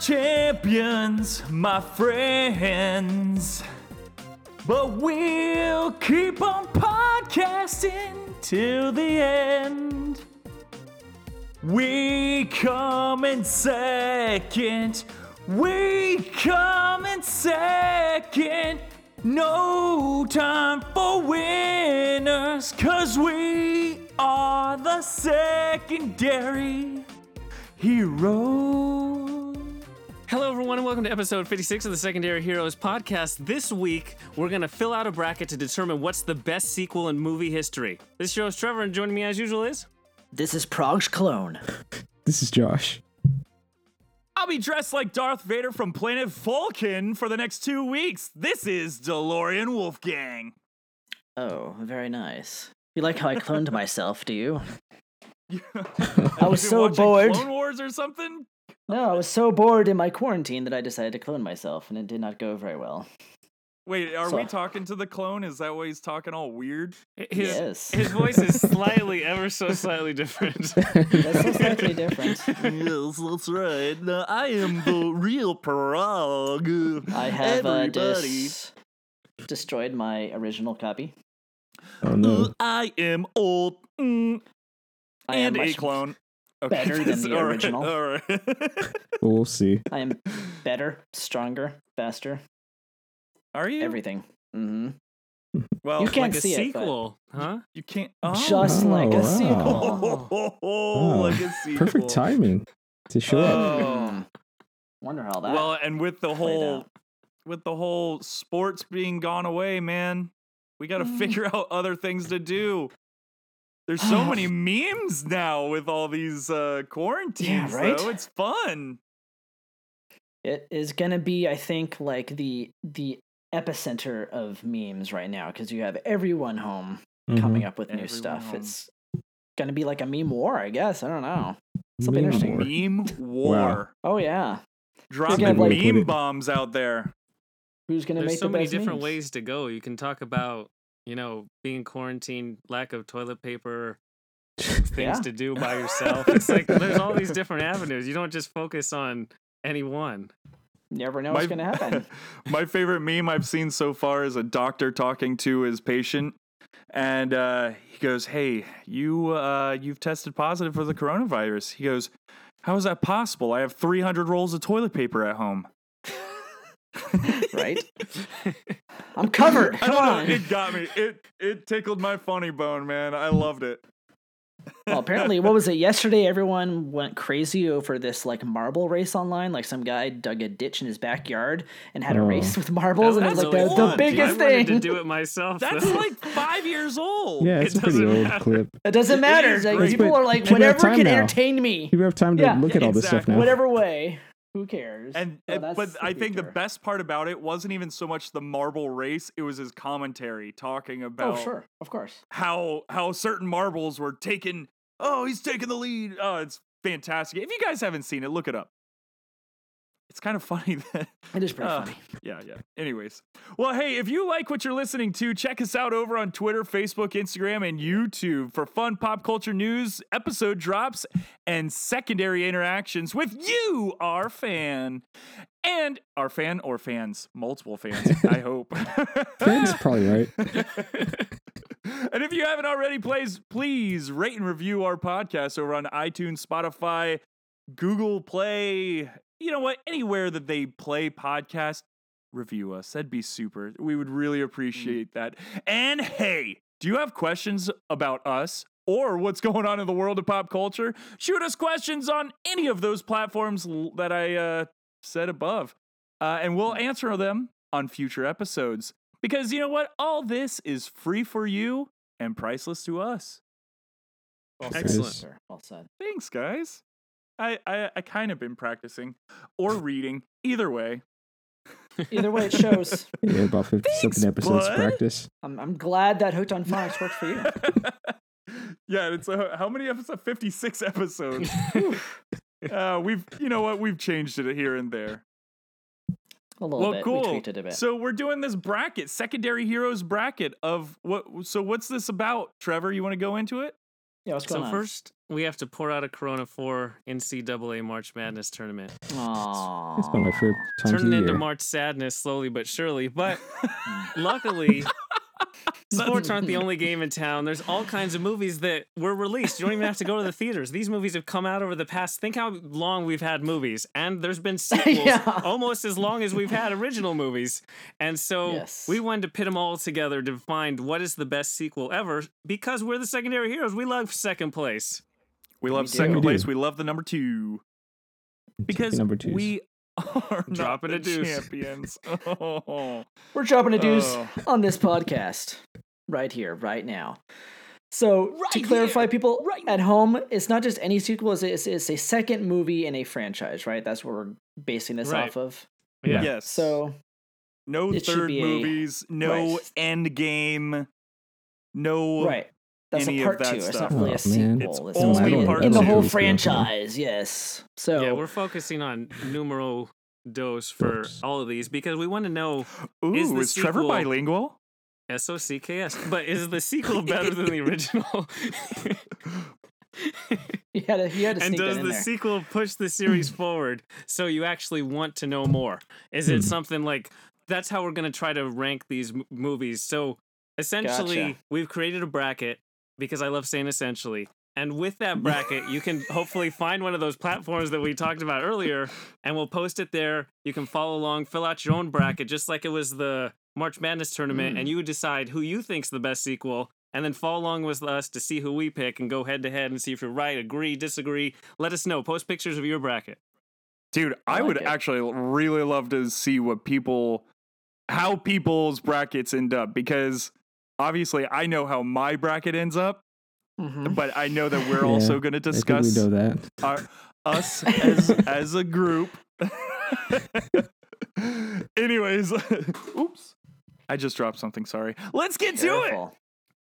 Champions, my friends. But we'll keep on podcasting till the end. We come in second. We come in second. No time for winners, cause we are the secondary heroes. Hello, everyone, and welcome to episode 56 of the Secondary Heroes podcast. This week, we're going to fill out a bracket to determine what's the best sequel in movie history. This show is Trevor, and joining me as usual is. This is Prog's clone. This is Josh. I'll be dressed like Darth Vader from planet Vulcan for the next two weeks. This is DeLorean Wolfgang. Oh, very nice. You like how I cloned myself, do you? I was so bored. Clone Wars or something? No, I was so bored in my quarantine that I decided to clone myself, and it did not go very well. Wait, are So- we talking to the clone? Is that why he's talking all weird? His, Yes. his voice is slightly, ever so slightly different. That's so slightly different. yes, that's right. I am the real Parag. I have uh, dis- destroyed my original copy. Oh no. I am old mm, I am and a much clone. better than the all right, original. All right. Well, we'll see. I am better, stronger, faster, Are you? everything. hmm well, You can't like a see it, sequel, huh? You can't. Oh. Just like Oh, a wow. sequel. Wow. like a sequel. Perfect timing to show up. Oh. Wonder how that. Well, and with the whole out. with the whole sports being gone away, man, we got to Mm. figure out other things to do. There's so many memes now with all these uh quarantines, right? though. It's fun. It is gonna be, I think, like the the epicenter of memes right now because you have everyone home Mhm. coming up with new stuff. home. It's gonna be like a meme war, I guess. I don't know. This'll Meme interesting. war. Meme war. Oh yeah, Dropping gonna, like- meme bombs out there. who's gonna There's make so the many different memes? ways to go. You can talk about, you know, being quarantined, lack of toilet paper, things Yeah. to do by yourself. It's like there's all these different avenues. You don't just focus on any one. Never know what's gonna happen. my favorite meme I've seen so far is a doctor talking to his patient, and uh, he goes, "Hey, you uh, you've tested positive for the coronavirus." He goes, "How is that possible? I have 300 rolls of toilet paper at home." right? I'm covered. I Come don't know. on. It got me. It it tickled my funny bone, man. I loved it. well, apparently, what was it? Yesterday, everyone went crazy over this like marble race online. Like some guy dug a ditch in his backyard and had a Oh. race with marbles, and it was like the, really the fun. biggest I thing. to do it myself. That's though. like five years old. Yeah, It it's a pretty doesn't old matter. clip. It doesn't matter. is Like, people are like, people have whatever can now. entertain me, You have time to Yeah. look at all this stuff now. whatever way. Who cares? And, So and- but I think the best part about it wasn't even so much the marble race; it was his commentary talking oh, about Oh, sure, of course. how how certain marbles were taken. Oh, he's taking the lead. Oh, it's fantastic. If you guys haven't seen it, look it up. It's kind of funny that It is pretty uh, funny. yeah, yeah. Anyways, well, hey, if you like what you're listening to, check us out over on Twitter, Facebook, Instagram, and YouTube for fun pop culture news, episode drops, and secondary interactions with you, our fan. And our fan or fans, multiple fans, I hope. fans, probably right. and if you haven't already, please, please rate and review our podcast over on iTunes, Spotify, Google Play. You know what? Anywhere that they play podcast, review us. That'd be super. We would really appreciate that. And hey, do you have questions about us or what's going on in the world of pop culture? Shoot us questions on any of those platforms that I uh, said above, uh, and we'll answer them on future episodes. Because you know what? All this is free for you and priceless to us. Well, excellent. Sir, well said. Thanks, guys. I I, I kind of been practicing or reading. Either way. Either way, it shows. Yeah, about 50 Thanks, something episodes bud. practice. I'm, I'm glad that Hooked on Phonics worked for you. yeah, it's a, how many episodes? Fifty six episodes. uh, we've you know what? We've changed it here and there. A little well, bit. cool. We tweaked a bit. So we're doing this bracket, secondary heroes bracket of what? So what's this about, Trevor? You want to go into it? Yeah, what's going So on? first, we have to pour out a Corona for NCAA March Madness tournament, Aww. It's one of my favorite times of turning the into. March sadness slowly but surely. But luckily, sports aren't the only game in town. There's all kinds of movies that were released. You don't even have to go to the theaters. These movies have come out over the past. Think how long we've had movies, and there's been sequels Yeah. almost as long as we've had original movies. And so Yes. we wanted to pit them all together to find what is the best sequel ever. Because we're the secondary heroes, we love second place. We love do. second We place. We love the number two because number twos. we are not Dropping the a deuce. champions. Oh. We're dropping a deuce Oh. on this podcast right here, right now. So to clarify, here, people right at home, it's not just any sequel; it's, it's, it's a second movie in a franchise, right? That's what we're basing this Right. off of. Yeah. Yes. So no third be a- movies, no right. end game, no right, that's any a of part that two. It's stuff. not really a Oh, man. sequel. It's It's only in, part in the whole Yeah. franchise. Yes. So Yeah, we're focusing on numero dos for Dos. all of these because we want to know Ooh, Is is, the Trevor bilingual? S O C K S. But is the sequel better than the original? he had to, he had to and does in the there. sequel push the series forward so you actually want to know more? Is it Hmm. something like that's how we're going to try to rank these m- movies? So essentially, Gotcha. we've created a bracket because I love saying essentially. And with that bracket, you can hopefully find one of those platforms that we talked about earlier, and we'll post it there. You can follow along, fill out your own bracket, just like it was the March Madness tournament, Mm. and you would decide who you think's the best sequel, and then follow along with us to see who we pick and go head to head and see if you're right, agree, disagree. Let us know. Post pictures of your bracket. Dude, I I, would it. actually really love to see what people, how people's brackets end up because obviously I know how my bracket ends up, Mhm. but I know that we're Yeah, also going to I think discuss we know that. our, us as as a group. Anyways, oops, I just dropped something. Sorry. Let's get to it.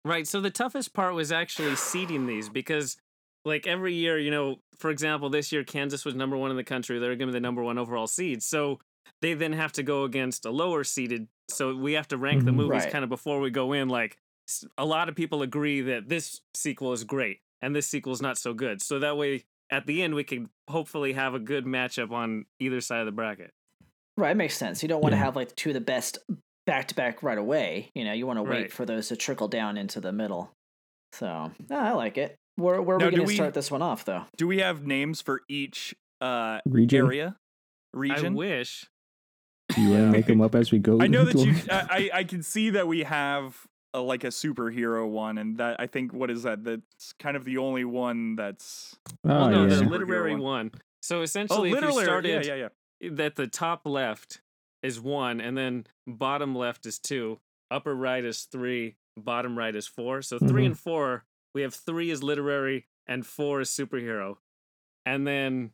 Right. So the toughest part was actually seeding these because, like, every year, you know, for example, this year Kansas was number one in the country. They're going to be the number one overall seed. So they then have to go against a lower seeded. So we have to rank the Mhm. movies Right. kind of before we go in. Like, a lot of people agree that this sequel is great and this sequel is not so good. So that way, at the end, we can hopefully have a good matchup on either side of the bracket. Right, it makes sense. You don't want to have like two of the best back to back right away. You know, you want to wait Right. for those to trickle down into the middle. So, no, I like it. Where, where are Now, we going to start this one off, though? Do we have names for each uh, Region. area? I Region? wish. Do you want to make them up as we go? I know that you. I I I can see that we have a, like a superhero one, and that I think what is that? That's kind of the only one that's. oh, well, no, yeah. the literary one. one. So Oh, essentially, if you started yeah, yeah, yeah. that the top left is one, and then bottom left is two, upper right is three, bottom right is four. So 3 Mhm. and four, we have three is literary and four is superhero, and then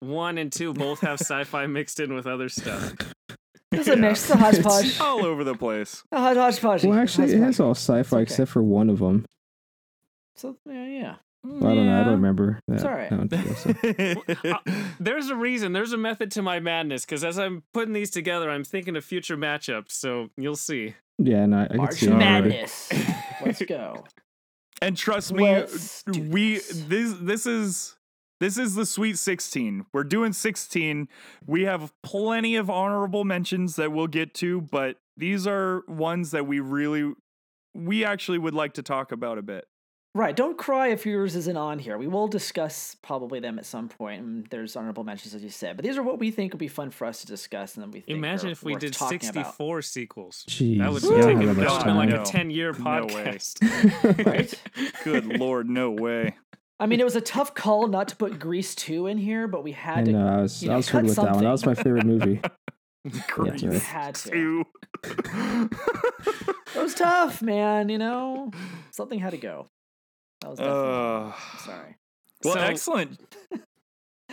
one and two both have sci-fi mixed in with other stuff. It's a mix, it's a hodgepodge. all over the place. A hodge- hodgepodge. Well, actually, it has all sci-fi okay. except for one of them. So, yeah, yeah. Well, I don't know. I don't remember that. It's all right. that so. Uh, there's a reason. There's a method to my madness because as I'm putting these together, I'm thinking of future matchups. So you'll see. Yeah, no, I can March see already. Madness. Let's go. and trust me, Let's we this. this this is this is the Sweet 16. We're doing 16. We have plenty of honorable mentions that we'll get to, but these are ones that we really we actually would like to talk about a bit. Right. Don't cry if yours isn't on here. We will discuss probably them at some point. point, and there's honorable mentions, as you said. But these are what we think would be fun for us to discuss, and then we think Imagine if we did talking about. 64 sequels. Jeez, That would I be don't have that that much would be like time. a 10 year podcast. No way. Right? Good lord, no way. I mean, it was a tough call not to put Grease 2 in here, but we I had to. know. I was, you I was cut good with that one. That was my favorite movie. Grease right. Had to. two. It was tough, man. You know, something had to go. That was definitely. Uh, sorry. well, So- excellent.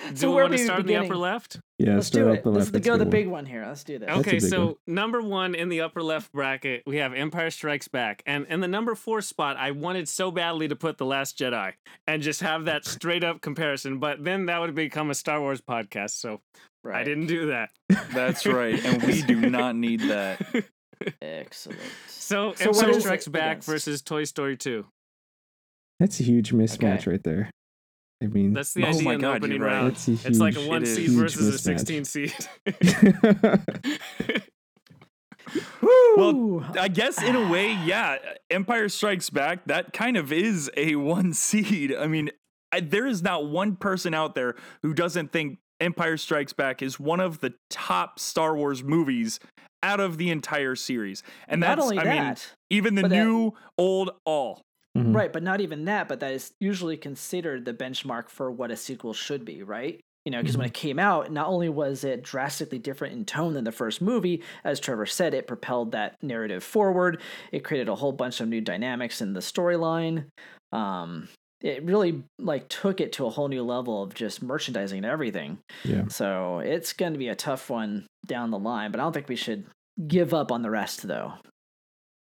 Do So we where want to we start in the upper left? Yeah, Let's do it. the Let's left. Go good the one. big one here. Let's do this. Okay, so one. number one in the upper left bracket, we have Empire Strikes Back. And in the number four spot, I wanted so badly to put The Last Jedi and just have that straight up comparison, but then that would become a Star Wars podcast. So Right. I didn't do that. That's right, and we do not need that. Excellent. So, So Empire Strikes Back against? versus Toy Story 2. That's a huge mismatch right there. I mean, That's the Oh idea my in the God, opening you're right. round. that's It's like a one it is. seed Huge versus a 16 seed. Well, I guess in a way, yeah. Empire Strikes Back, that kind of is a one seed. I mean, I, there is not one person out there who doesn't think Empire Strikes Back is one of the top Star Wars movies out of the entire series. And not that's, only I that, mean, even the but that- new, old, all. Mhm. right, but not even that, but that is usually considered the benchmark for what a sequel should be, right? You know, because when it came out, not only was it drastically different in tone than the first movie, as Trevor said, it propelled that narrative forward. It created a whole bunch of new dynamics in the storyline. Um, it really like took it to a whole new level of just merchandising and everything. Yeah. So it's going to be a tough one down the line, but I don't think we should give up on the rest, though.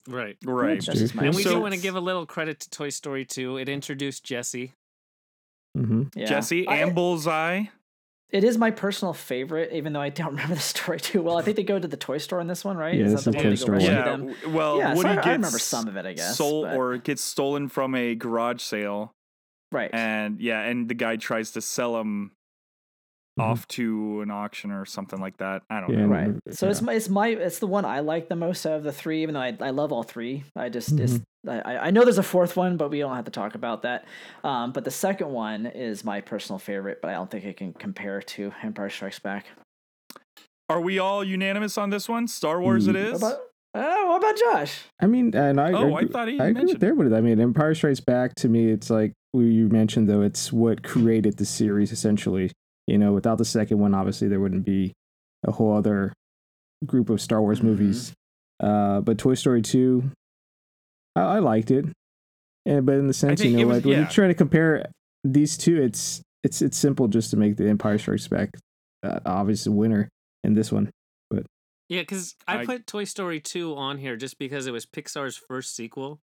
Right. Right. Just And we So- do want to give a little credit to Toy Story 2. It introduced Jesse. hmm Yeah. Jesse I- and Bullseye. It is my personal favorite, even though I don't remember the story too well. I think they go to the toy store in this one, right? Yeah, Is this that is the Toy one they go Story rescue. Yeah. them? Well, Yeah, so Woody I- I gets remember some of it, I guess, Sold but- or gets stolen from a garage sale, Right. and yeah, and the guy tries to sell him Mhm. off to an auction or something like that. I don't Yeah, know. right. and- So it's my it's my it's the one I like the most out of the three, even though I, I love all three. I just Mm-hmm. it's, I I know there's a fourth one, but we don't have to talk about that. Um, but the second one is my personal favorite, but I don't think it can compare to Empire Strikes Back. Are we all unanimous on this one? Star Wars, it Mm. is. What about oh, what about Josh? I mean, and I Oh, I agree, thought he I agree mentioned with everybody. I mean, Empire Strikes Back to me, it's like we you mentioned though, it's what created the series essentially. You know, without the second one, obviously there wouldn't be a whole other group of Star Wars Mhm. movies. Uh, but Toy Story two, I, I liked it, and but in the sense, you know, it was- like when yeah. you try to compare these two, it's it's it's simple just to make the Empire Strikes Back uh, obvious winner in this one. But yeah, because I, I- put Toy Story 2 on here just because it was Pixar's first sequel.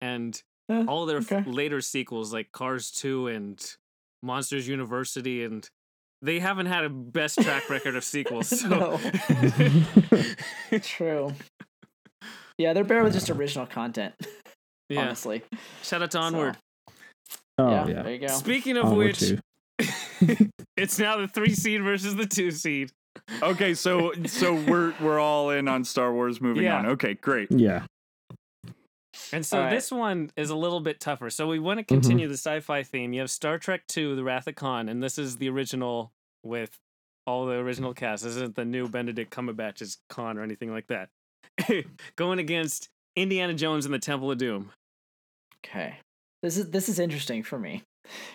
And Eh, all their f- later sequels, like Cars 2 and Monsters University, and they haven't had a best track record of sequels. So. True. Yeah, they're better with just original content. yeah. Honestly. Shout out to Onward. Oh yeah, yeah, There you go. Speaking of Onward which, it's now the three seed versus the two seed. Okay, so so we're we're all in on Star Wars moving Yeah. on. Okay, great. yeah. And so Alright. this one is a little bit tougher. So we want to Mm-hmm. continue the sci-fi theme. You have Star Trek II: The Wrath of Khan, and this is the original with all the original cast. This isn't the new Benedict Cumberbatch's Khan or anything like that. Going against Indiana Jones and the Temple of Doom. Okay. This is this is interesting for me.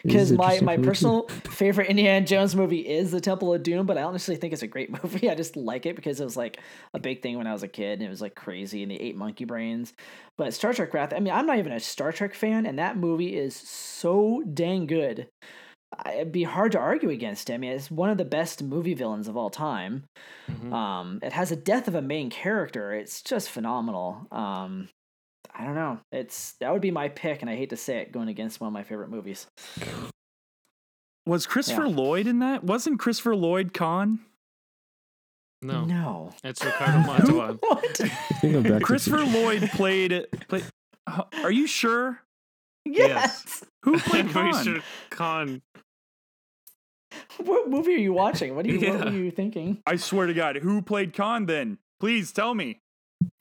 Because my, my personal favorite Indiana Jones movie is The Temple of Doom, but I honestly think it's a great movie. I just like it because it was like a big thing when I was a kid and it was like crazy and they ate monkey brains. But Star Trek Wrath, I mean, I'm not even a Star Trek fan, and that movie is so dang good. It'd be hard to argue against it. I mean, it's one of the best movie villains of all time. Mhm. Um, it has a death of a main character. It's just phenomenal. Um, I don't know. It's that would be my pick, and I hate to say it, going against one of my favorite movies. Was Christopher Yeah. Lloyd in that? Wasn't Christopher Lloyd Khan? No, No. it's Ricardo Montalban. what? Think of that Christopher Lloyd played. played uh, are you sure? Yes. Who played pretty Khan? sure Khan. What movie are you watching? What are you? What Yeah. were you thinking? I swear to God, who played Khan? Then please tell me.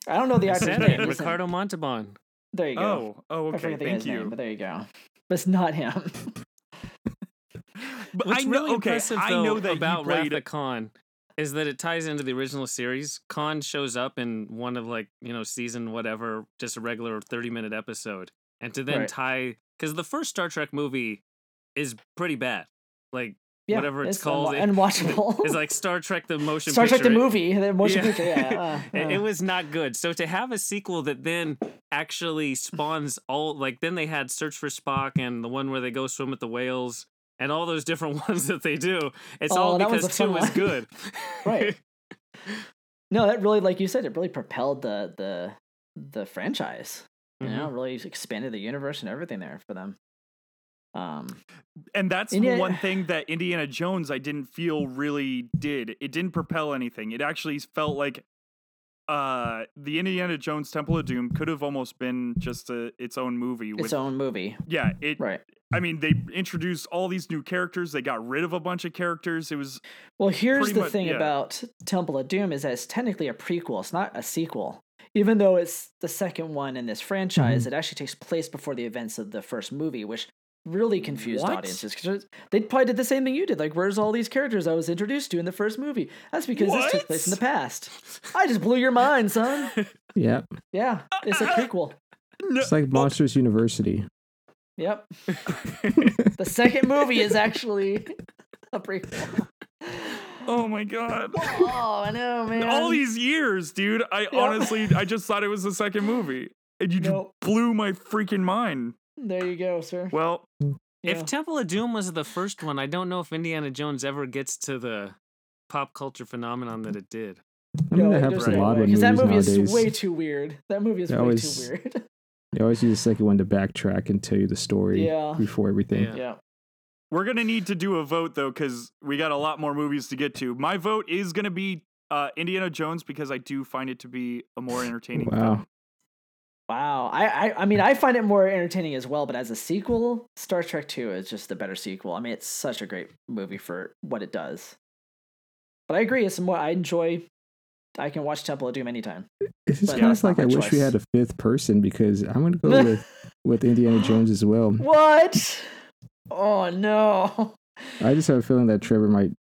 I don't know the I actor's said name. Ricardo Montalban. There you go. Oh, oh, okay. forget Thank you. name, but there you go. But it's not him. But What's I know. really okay, impressive I though, know that about he played. Wrath of Khan is that it ties into the original series. Khan shows up in one of like you know season whatever, just a regular thirty minute episode, and to then Right. tie because the first Star Trek movie is pretty bad. Like Yeah, Whatever it's called, unwa- it- unwatchable. it's like Star Trek the motion Star Trek picture. the It- movie, the motion Yeah. picture. Yeah, uh, it, uh. it was not good. So to have a sequel that then actually spawns all like then they had Search for Spock and the one where they go swim with the whales and all those different ones that they do. It's Oh, all that was because a two one. good. Right. No, that really, like you said, it really propelled the the the franchise. You know, Mhm. really expanded the universe and everything there for them. Um, And that's Indiana- one thing that Indiana Jones I didn't feel really did. It didn't propel anything. It actually felt like uh the Indiana Jones Temple of Doom could have almost been just a its own movie with its own movie, yeah, it right? I mean they introduced all these new characters, they got rid of a bunch of characters. It was Well, here's the much- thing yeah. about Temple of Doom is that it's technically a prequel. It's not a sequel. Even though it's the second one in this franchise, it actually takes place before the events of the first movie, which really confused What? audiences because they probably did the same thing you did. Like, where's all these characters I was introduced to in the first movie? That's because this took place in the past. I just blew your mind, son. Yeah, Yeah, it's a prequel. no, it's like Monsters University. Yep. the second movie is actually a prequel. oh my god. Oh, I know, man. All these years, dude. I Yeah. honestly I just thought it was the second movie. And you just Nope. blew my freaking mind. There you go, sir. Well, Yeah. If Temple of Doom was the first one, I don't know if Indiana Jones ever gets to the pop culture phenomenon that it did. I mean, No, that happens there's a no lot way, with 'cause movies that movie nowadays. is way too weird. That movie is They way always- too weird. They always use the second one to backtrack and tell you the story Yeah. before everything. Yeah. yeah. we're gonna need to do a vote though, because we got a lot more movies to get to. My vote is gonna be uh, Indiana Jones because I do find it to be a more entertaining Wow. film. Wow. I, I I mean I find it more entertaining as well, but as a sequel, Star Trek 2 is just the better sequel. I mean it's such a great movie for what it does. But I agree, it's more I enjoy I can watch Temple of Doom anytime. It's just kind of like I wish we had a fifth person because I'm gonna go with with Indiana Jones as well. What? Oh no. I just have a feeling that Trevor might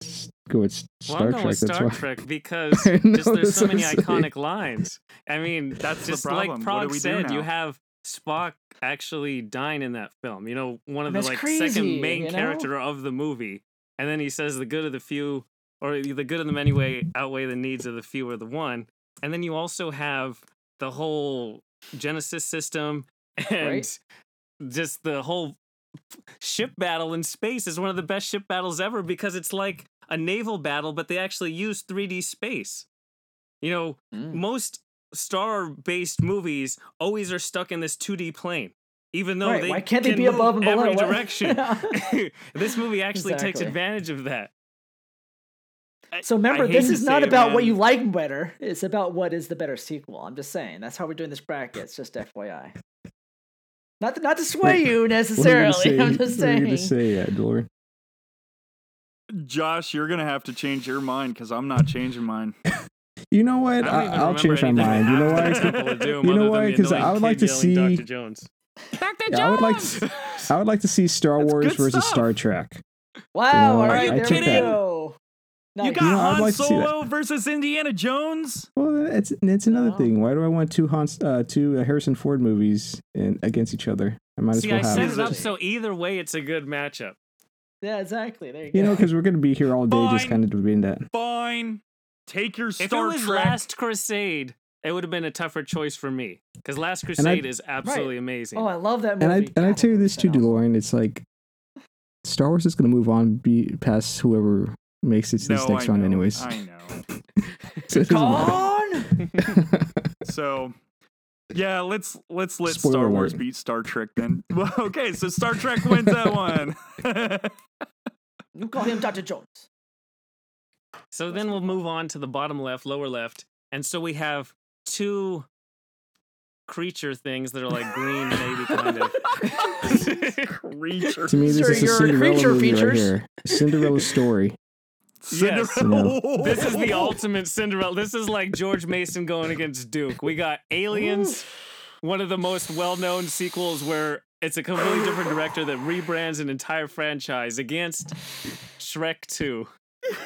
go with S- Well, Star I'm going Trek. with Star why. Trek because know, just there's so many iconic lines. I mean, That's the just problem. like What do Parag we do said, you have Spock actually dying in that film. You know, one of the like crazy, second main you know? character of the movie, and then he says the good of the few or the good of the many way outweigh the needs of the few or the one. And then you also have the whole Genesis system and Right. just the whole ship battle in space is one of the best ship battles ever because it's like a naval battle, but they actually use 3D space. You know, Mm. most star based movies always are stuck in this 2D plane. Even though Right, they why can't they can be above and below? every What- direction. this movie actually takes advantage of that. So remember, this is not it, about what you like better. It's about what is the better sequel. I'm just saying. That's how we're doing this bracket. It's just FYI. Not to, not to sway What- you What are you necessarily. say? I'm just saying. what are you saying. gonna say, uh, Doran? Josh, you're gonna have to change your mind because I'm not changing mine. You know what? I I, I'll change my mind. You know why? happened in Temple of Doom You know why? than the 'Cause I would like to see- Dr. Jones. Doctor Yeah, I would like to. I would like to see Star That's Wars versus stuff. Star Trek. Wow. You know, all right. I there take we that. Go. You got You know, Han like to see that. Solo versus Indiana Jones. Well, it's it's another Wow. thing. Why do I want two Hans, uh, two uh, Harrison Ford movies in, against each other? I might as See, well I have. set it up so either way, it's a good matchup. Yeah, exactly. There you, You go. know, because we're gonna be here all day, just kind of debating that. Fine. Take your If it Star was Trek. Last Crusade, it would have been a tougher choice for me because Last I- Crusade is absolutely amazing. oh, I love that movie. And I and I tell you this too, DeLorean. It's like Star Wars is gonna move on, be past whoever makes it to this no, next I round, know, anyways. I know. So it doesn't matter. Come on. So, yeah, let's let's let Spoiler Star Wars alert. beat Star Trek then. Well, okay, so Star Trek wins that one. You call him Dr. Jones. So then we'll move on to the bottom left, lower left. And so we have two creature things that are like green, maybe kind of. Creature. to me, this Sir, is a your Cinderella creature movie right here. Cinderella story. Yes. Cinderella. This is the ultimate Cinderella. This is like George Mason going against Duke. We got Aliens, one of the most well known sequels where it's a completely different director that rebrands an entire franchise against Shrek 2.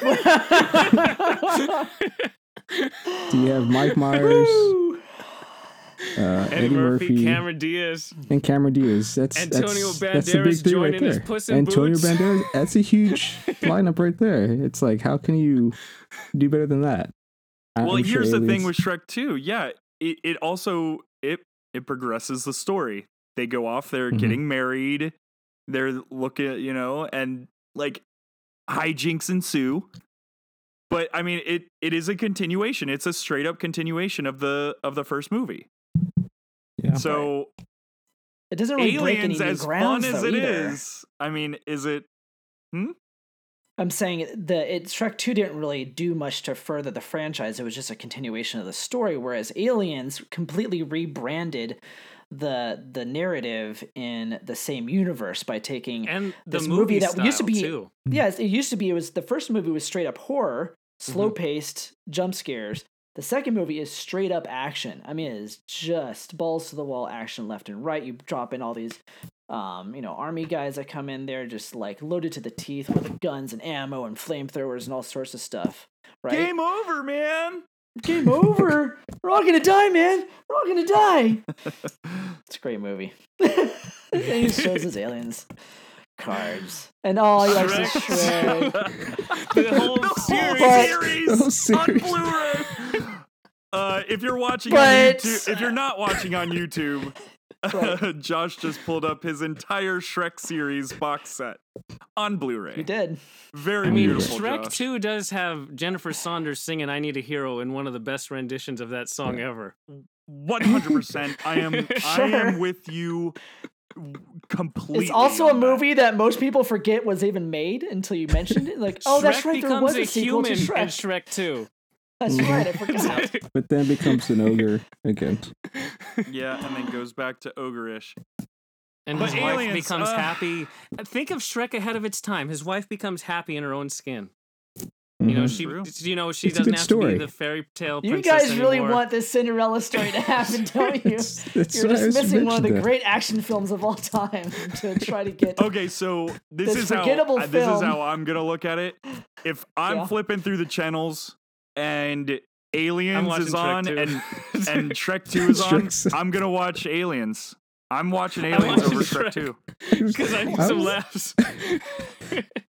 Do you have Mike Myers, uh, Eddie, Eddie Murphy, Murphy, Cameron Diaz. and Cameron Diaz? That's Antonio that's, that's the big Banderas three joining right his there. Puss in Antonio Boots. Banderas. That's a huge lineup right there. It's like, how can you do better than that? I- Well, sure here's the thing with Shrek 2. Yeah, it, it also it it progresses the story. They go off, they're Mhm. getting married, they're looking, you know, and like hijinks ensue. But I mean, it it is a continuation. It's a straight up continuation of the of the first movie. Yeah. So It doesn't really break any aliens, new as grounds, fun as though, it either. is, I mean, is it? Hmm? I'm saying the it Shrek Two didn't really do much to further the franchise. It was just a continuation of the story. Whereas Aliens completely rebranded the the narrative in the same universe by taking And the this movie, movie that used to be too. Yes, it used to be. It was the first movie was straight up horror, slow paced jump scares. The second movie is straight up action. I mean, it is just balls to the wall action left and right. You drop in all these, um, you know, army guys that come in there just like loaded to the teeth with guns and ammo and flamethrowers and all sorts of stuff. Right? Game over, man. Game over. We're all gonna die, man. We're all gonna die. It's a great movie. and he shows his aliens cards, and all he likes is Shrek. Shrek. the whole The series. whole series, on. Blu-ray. Uh, if you're watching But- on YouTube, if you're not watching on YouTube, Right. Josh just pulled up his entire Shrek series box set on Blu-ray. You did. Very I mean, beautiful. Shrek Josh. 2 does have Jennifer Saunders singing I Need a Hero in one of the best renditions of that song ever. One hundred percent. I am. I am with you completely. It's also a on that. movie that most people forget was even made until you mentioned it. Like, oh, that's Shrek right, there becomes was a a sequel human to in Shrek. Shrek 2. That's right, I forgot. But then becomes an ogre again. Yeah, and then goes back to ogreish. and But his wife becomes uh, happy. Think of Shrek ahead of its time. His wife becomes happy in her own skin. You know, Mhm. she, True. you know, she It's doesn't good have to story. be the fairy tale You guys really anymore. want this Cinderella story to happen, don't you? It's- it's- You're just just missing one of the that. great action films of all time to try to get. Okay, so this, This is how forgettable uh, this is how I'm gonna look at it. If I'm Yeah. flipping through the channels and Aliens is on and and Trek 2 is on, I'm gonna watch Aliens. I'm watching Aliens watching over Trek, Shrek. 2. Because I need some laughs.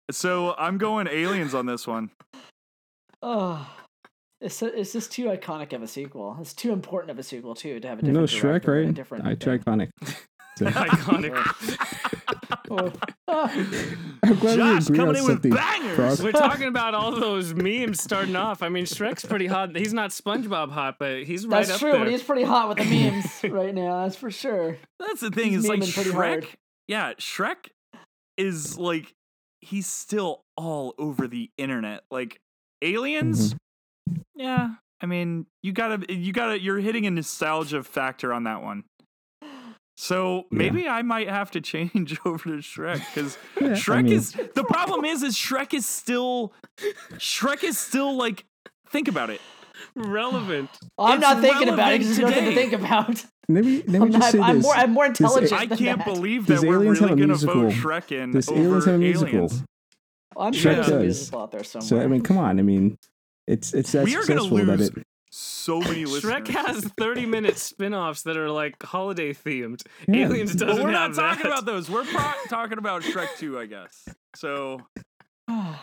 So I'm going Aliens on this one. Oh, it's it's just too iconic of a sequel. It's too important of a sequel too to have a You different know Shrek, director a right? different. I too iconic. So, Iconic. I'm glad Josh we agree coming on in with something. bangers. Frog. We're talking about all those memes starting off. I mean, Shrek's pretty hot. He's not SpongeBob hot, but he's right That's up true, there. but he's pretty hot with the memes right now. That's for sure. That's the thing. He's It's like pretty Shrek. hard. Yeah, Shrek is like he's still all over the internet. Like aliens. Mm-hmm. Yeah, I mean, you gotta, you gotta, you're hitting a nostalgia factor on that one. So maybe I might have to change over to Shrek because Yeah, I Shrek mean- is the problem is is Shrek is still Shrek is still like think about it. relevant. I'm It's not thinking about it relevant because there's nothing to think about. Let me let me I'm, just not, say I'm this. more I'm more intelligent. I than can't that. believe Does that we're Aliens really gonna vote musical? Shrek in Does over Aliens have a musical? aliens. I'm Shrek sure there's a does. musical out there somewhere. So I mean, come on. I mean, it's it's that We are gonna successful that it. So many listeners. Shrek has 30 minute spin offs that are like holiday themed. Yeah. Aliens doesn't we're not have talking that. about those. We're pro- talking about Shrek 2, I guess. So yeah.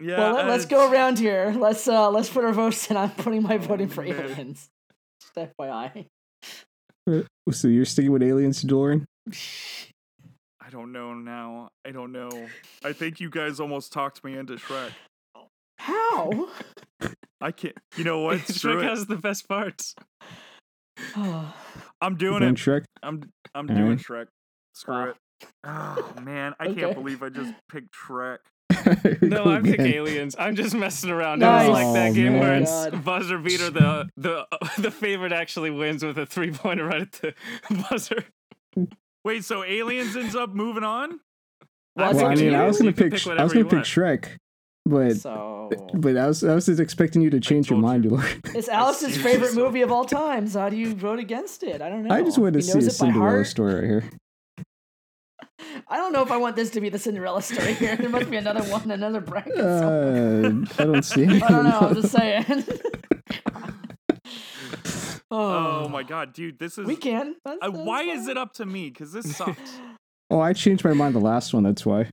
well, let, uh, us go around here. Let's uh let's put our votes in. I'm putting my Oh, voting for man. aliens. Just FYI. So you're sticking with aliens, Dorian? I don't know now. I don't know. I think you guys almost talked me into Shrek. How? I can't. You know what? Shrek it. has the best parts. I'm doing Going it. Shrek. I'm I'm All doing right. Shrek. Screw Wow. it. Oh man, I Okay. can't believe I just picked Shrek. No, I pick Again. aliens. I'm just messing around. Nice. It was like that Oh, game where it's buzzer beater. The the the favorite actually wins with a three pointer right at the buzzer. Wait, so aliens ends up moving on? Well, Well, I it's up to mean, I was gonna pick. pick I was gonna pick want. Shrek, but So but I was I was just expecting you to change your mind, you. It's Alice's favorite movie of all time. So how do you vote against it? I don't know. I just wanted to He see knows a Cinderella story right here. I don't know if I want this to be the Cinderella story here. There must be another one, another bracket. Uh, I don't see. I don't know. I'm just saying. Oh my god, dude, this is We can. That's- uh, that's why is it up to me? Because this sucks. Oh, I changed my mind the last one. That's why.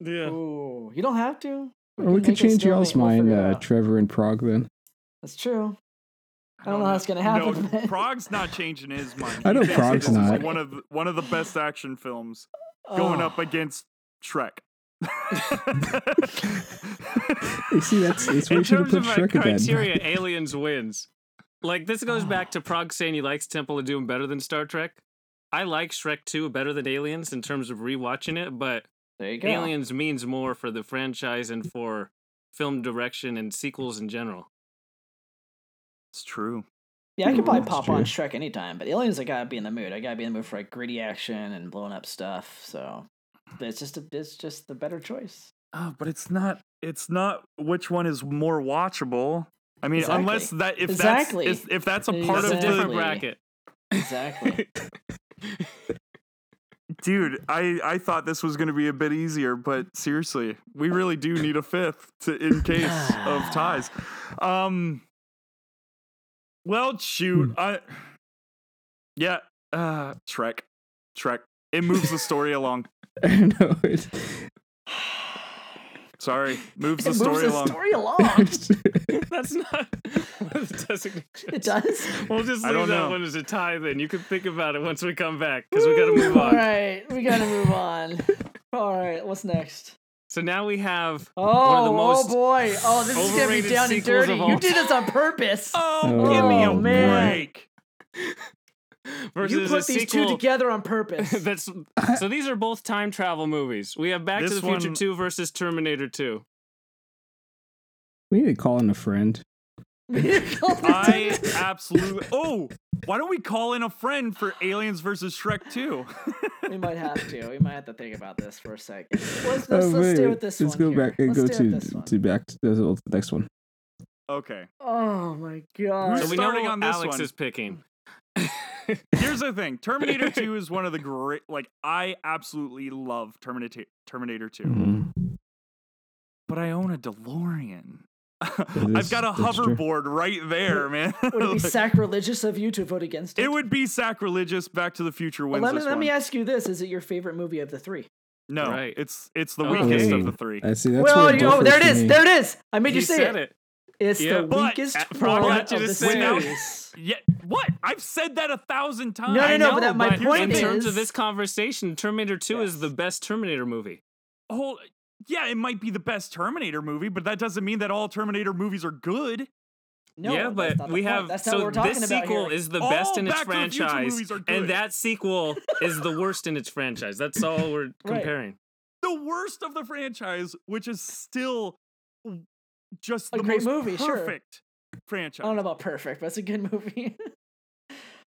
Yeah. Ooh, you don't have to. Or we could change y'all's mind, uh. Trevor and Parag. Then That's true. I don't know how it's gonna happen. No, Parag's not changing his mind. I know He Parag's this is not. one of the, one of the best action films going Oh. up against Shrek. you see, that's it's where In you should have terms put of my Shrek again. criteria, Aliens wins. Like this goes back to Parag saying he likes Temple of Doom better than Star Trek. I like Shrek 2 better than Aliens in terms of rewatching it, but There you go. Aliens means more for the franchise and for film direction and sequels in general. It's true. Yeah, I could probably mm, That's pop on true. Shrek anytime, but aliens, I gotta be in the mood. I gotta be in the mood for like gritty action and blowing up stuff. So it's just a, it's just the better choice. Oh, but it's not. It's not which one is more watchable. I mean, Exactly. unless that if Exactly. that's if, if that's a part That's of the bracket. Exactly. dude. I I thought this was going to be a bit easier, but seriously, we really do need a fifth to in case of ties. Um. Well, shoot. I. Yeah. Uh. Trek, Shrek. It moves the story along. I know. It's, Sorry, moves the it moves story the along. story along. That's not the designation. it does. We'll just I leave don't that know. one as a tie then. You can think about it once we come back because we got to move on. right, we gotta move on. All right, what's next? So now we have Oh, one of the oh most oh boy! Oh, this is gonna be down and dirty. You all did this on purpose. Oh, Oh, give me a oh, man. break. versus you put these sequel two together on purpose. that's so these are both time travel movies. We have Back to the Future one- 2 versus Terminator 2. we need to call in a friend. I absolutely. Oh, why don't we call in a friend for Aliens versus Shrek 2? we might have to. We might have to think about this for a second. Let's, let's, Oh, let's stay with this Let's one. go here. back and Let's go stay with to to back to the next one. okay. Oh my Who's god! So we know starting what on this Alex one? is picking. Here's the thing Terminator 2 is one of the great. Like, I absolutely love Terminator, Terminator 2, Mhm. but I own a DeLorean. I've got a that's true. hoverboard right there, man. Would it be Like, sacrilegious of you to vote against it? it would be sacrilegious. Back to the Future But wins let me this let one. me ask you this: Is it your favorite movie of the three? no, Right. it's it's the Oh, weakest of the three. I see. That's well, you, oh, there it differs is. for me. There it is. I made He you say said it. it. It's Yeah, the but weakest I one probably of got you to the series. Yeah, what? I've said that a thousand times. No, no, no, know, but that- my but point in terms of this conversation, Terminator 2 is the best Terminator movie. Oh, yeah, it might be the best Terminator movie, but that doesn't mean that all Terminator movies are good. No, yeah, that's but not we have That's so what we're talking this about sequel here. is the All best in its Back to the Future franchise, movies are good. and that sequel is the worst in its franchise. That's all we're comparing. The worst of the franchise, which is still just A the great most movie, sure. perfect franchise. I don't know about perfect, but it's a good movie.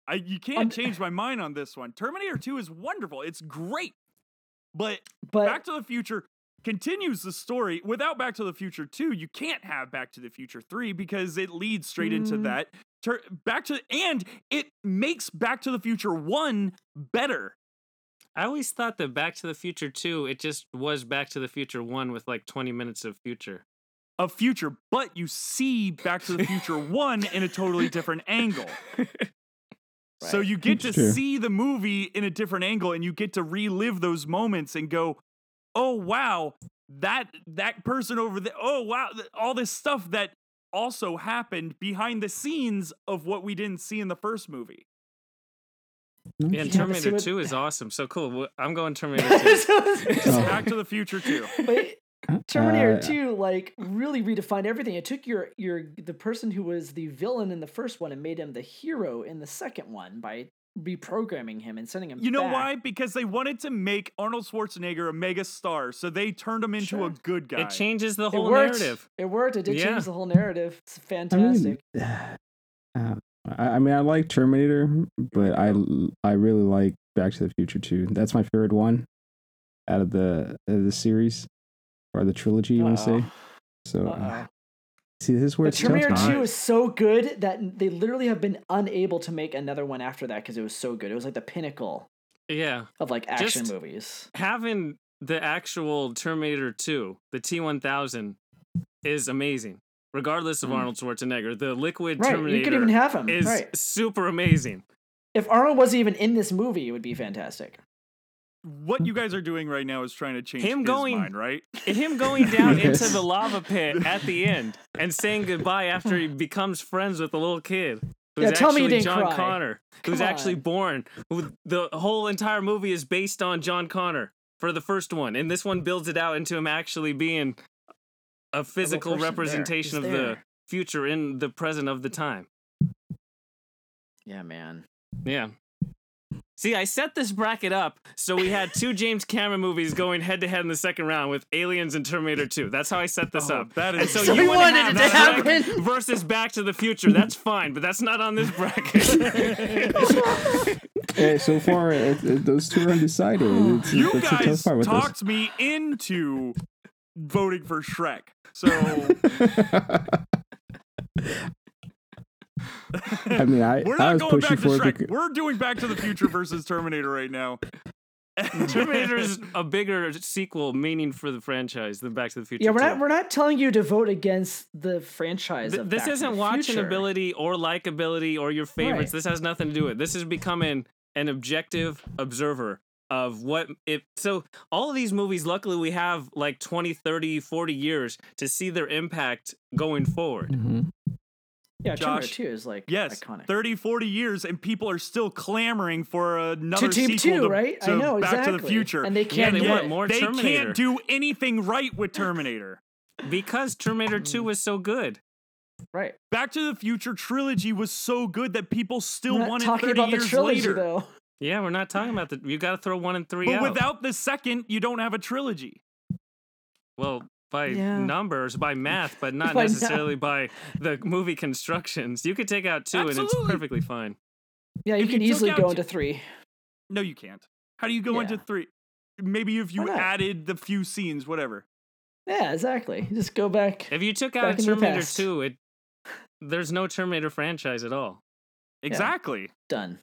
I, you can't change my mind on this one. Terminator 2 is wonderful. It's great. But but Back to the Future continues the story. Without Back to the Future 2, you can't have Back to the Future 3 because it leads straight into Mm. that. Tur- Back to and it makes Back to the Future 1 better. I always thought that Back to the Future 2, it just was Back to the Future 1 with like 20 minutes of future. Of future, but you see Back to the Future 1 in a totally different angle. So you get to true. see the movie in a different angle and you get to relive those moments and go, "Oh wow, that that person over there. Oh wow, th- all this stuff that also happened behind the scenes of what we didn't see in the first movie." Mm-hmm. Yeah, and Yeah, Terminator what- 2 is awesome. So cool. I'm going Terminator 2. Oh. Back to the Future too. but Terminator Uh, 2 like really redefined everything. It took your your the person who was the villain in the first one and made him the hero in the second one by reprogramming him and sending him You know back. why? Because they wanted to make Arnold Schwarzenegger a mega star, so they turned him into Sure. a good guy. It changes the whole worked. narrative. It worked. It did Yeah. change the whole narrative. It's I fantastic. mean, uh, I, I mean, I like Terminator, but I I really like Back to the Future too. That's my favorite one out of the out of the series or the trilogy. You want to say? So uh, see, this is where But it's. Terminator tough. 2 is so good that they literally have been unable to make another one after that because it was so good. It was like the pinnacle Yeah. of like action Just- movies. Having the actual Terminator 2, the T1000, is amazing. Regardless of Mm. Arnold Schwarzenegger, the liquid Right. Terminator You could even have him. is Right. super amazing. If Arnold wasn't even in this movie, it would be fantastic. What you guys are doing right now is trying to change Him his going- mind, right? Him going down into the lava pit at the end and saying goodbye after he becomes friends with the little kid. Who's Yeah, tell me you actually didn't John cry. Connor, who's Come actually born. Who, the whole entire movie is based on John Connor for the first one, and this one builds it out into him actually being a physical person there. representation He's of the future in the present of the time. Yeah, man. Yeah. See, I set this bracket up so we had two James Cameron movies going head to head in the second round with Aliens and Terminator 2. That's how I set this Oh, up. that and so So you wanna wanted have it to happen. versus Back to the Future. That's fine, but that's not on this bracket. Eh, so far, it, it- those two are undecided. It's, You it's a tough guys part with this. talked me into voting for Shrek. So I mean, I, we're I not was going pushing back to for it. Shrek. Because, We're doing Back to the Future versus Terminator right now. Terminator's a bigger sequel meaning for the franchise than Back to the Future. Yeah, we're 2. not we're not telling you to vote against the franchise. Th- of this Back isn't the watching ability or likability or your favorites. Right. This has nothing to do with it. This is becoming an objective observer of what it so all of these movies luckily we have like 20 30 40 years to see their impact going forward Mhm. Yeah, Terminator Josh, 2 is like Yes, iconic. 30, 40 years, and people are still clamoring for another to Team sequel 2, to, right? to I know, Back exactly. to the Future. And they can't they do want more they Terminator. can't do anything right with Terminator. because terminator 2 mm. was so good Right. Back to the Future trilogy was so good that people still We're not want it talking 30 about the trilogy later. though. yeah we're not talking about the. you got to throw one and three But out without the second, you don't have a trilogy. well by Yeah. numbers by math but not By nu- necessarily by the movie constructions you could take out two and it's perfectly fine Yeah, you If can took easily go t- into three. No, you can't. How do you go Yeah. into three? Maybe if you added the few scenes, whatever. Yeah, exactly. Just go back. if you took out a terminator 2 it there's no terminator franchise at all Exactly. Done.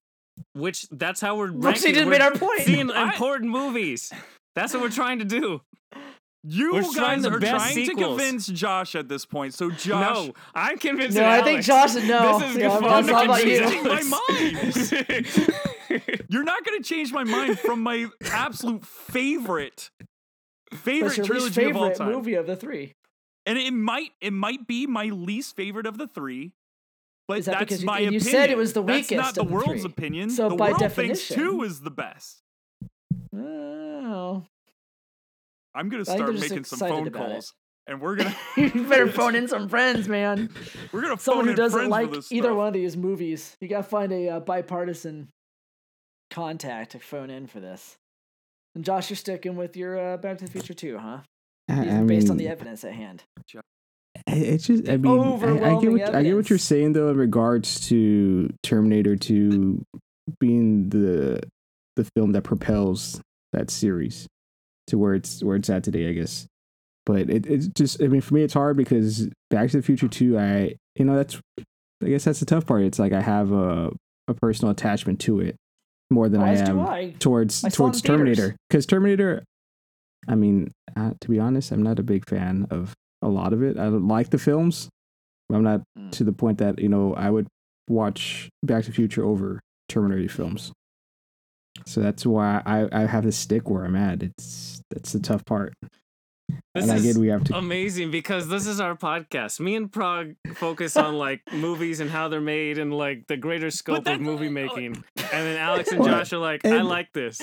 which that's how we're Brooksy ranking. just We're made our point. seeing I- important movies. That's what we're trying to do. You We're guys the are best trying to convince Josh at this point. So Josh, No, I'm convinced. No, I think Josh- no. This is Yeah, I'm fun. not about you. my mind. You're not going to change my mind from my absolute favorite favorite That's your least trilogy of all time. movie of the three. And it might it might be my least favorite of the three. But that that's because you- my and you opinion. said it was the weakest. That's weakest not the of the world's three. opinion. So the by world thinks definition- two is the best. Oh. I'm gonna start making some phone about it. calls, and we're gonna you better phone in some friends, man. we're gonna Someone phone who in doesn't like either stuff. one of these movies. You gotta find a uh, bipartisan contact to phone in for this. And Josh, you're sticking with your uh, Back to the Future too, huh? I, I Based on the evidence at hand. I- It's just, I mean, I, I get Overwhelming what I get what you're saying though in regards to Terminator 2 being the the film that propels that series to where it's where it's at today, I guess. But it, it's just, I mean, for me, it's hard because Back to the Future 2, I, you know, that's, I guess that's the tough part. It's like I have a a personal attachment to it more than I As am I. towards I saw it in towards. Terminator because Terminator. I mean, uh, to be honest, I'm not a big fan of a lot of it. I don't like the films, I'm not Mm. to the point that you know I would watch Back to the Future over Terminator films. So that's why I I have to stick where I'm at. It's that's the tough part. This and is again, we have to. amazing because this is our podcast. Me and Parag focus on like movies and how they're made and like the greater scope of movie oh, making. And then Alex and Josh are like, I like this.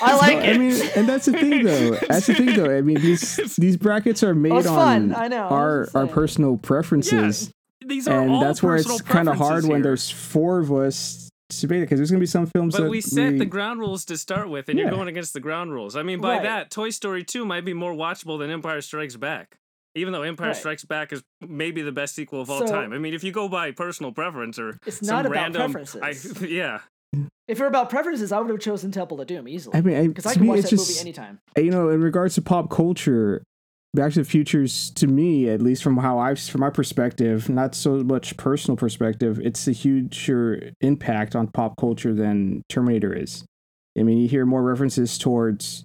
I like I it. mean, and that's the thing, though. That's the thing, though. I mean, these these brackets are made it's on fun. I know. Our our personal preferences. These are and all that's where it's kind of hard preferences when there's four of us to debate it because there's gonna be some films But that we set we, the ground rules to start with, and you're going against the ground rules. I mean, by Right. that, Toy Story 2 might be more watchable than Empire Strikes Back. Even though Empire Right. Strikes Back is maybe the best sequel of all So- time. I mean, if you go by personal preference or It's some not about random, preferences. I, yeah, If you're about preferences, I would have chosen Temple of Doom easily. I mean, because I to can me, watch it's that just movie anytime. you know, in regards to pop culture, Back to the Future's to me, at least from how I've from my perspective, not so much personal perspective, it's a huger impact on pop culture than Terminator is. I mean, you hear more references towards,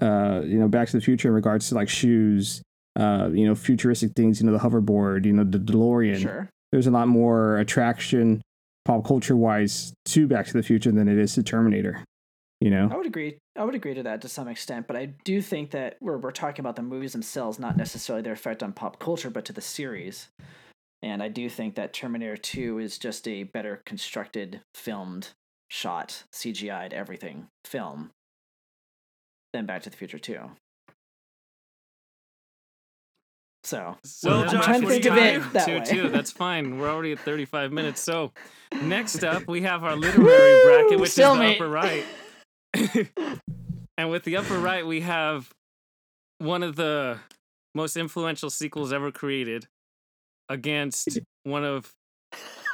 uh, you know, Back to the Future in regards to like shoes, uh, you know, futuristic things, you know, the hoverboard, you know, the DeLorean. Sure. there's a lot more attraction pop culture wise to Back to the Future than it is to Terminator. You know? I would agree. I would agree to that to some extent, but I do think that we're we're talking about the movies themselves, not necessarily their effect on pop culture, but to the series. And I do think that Terminator 2 is just a better constructed, filmed, shot, CGI'd everything film than Back to the Future 2. So Well, that Josh, trying to think of it that to way. two. That's fine. We're already at 35 minutes. So next up, we have our literary bracket, which is the Stalemate. upper right. and with the upper right, we have one of the most influential sequels ever created against one of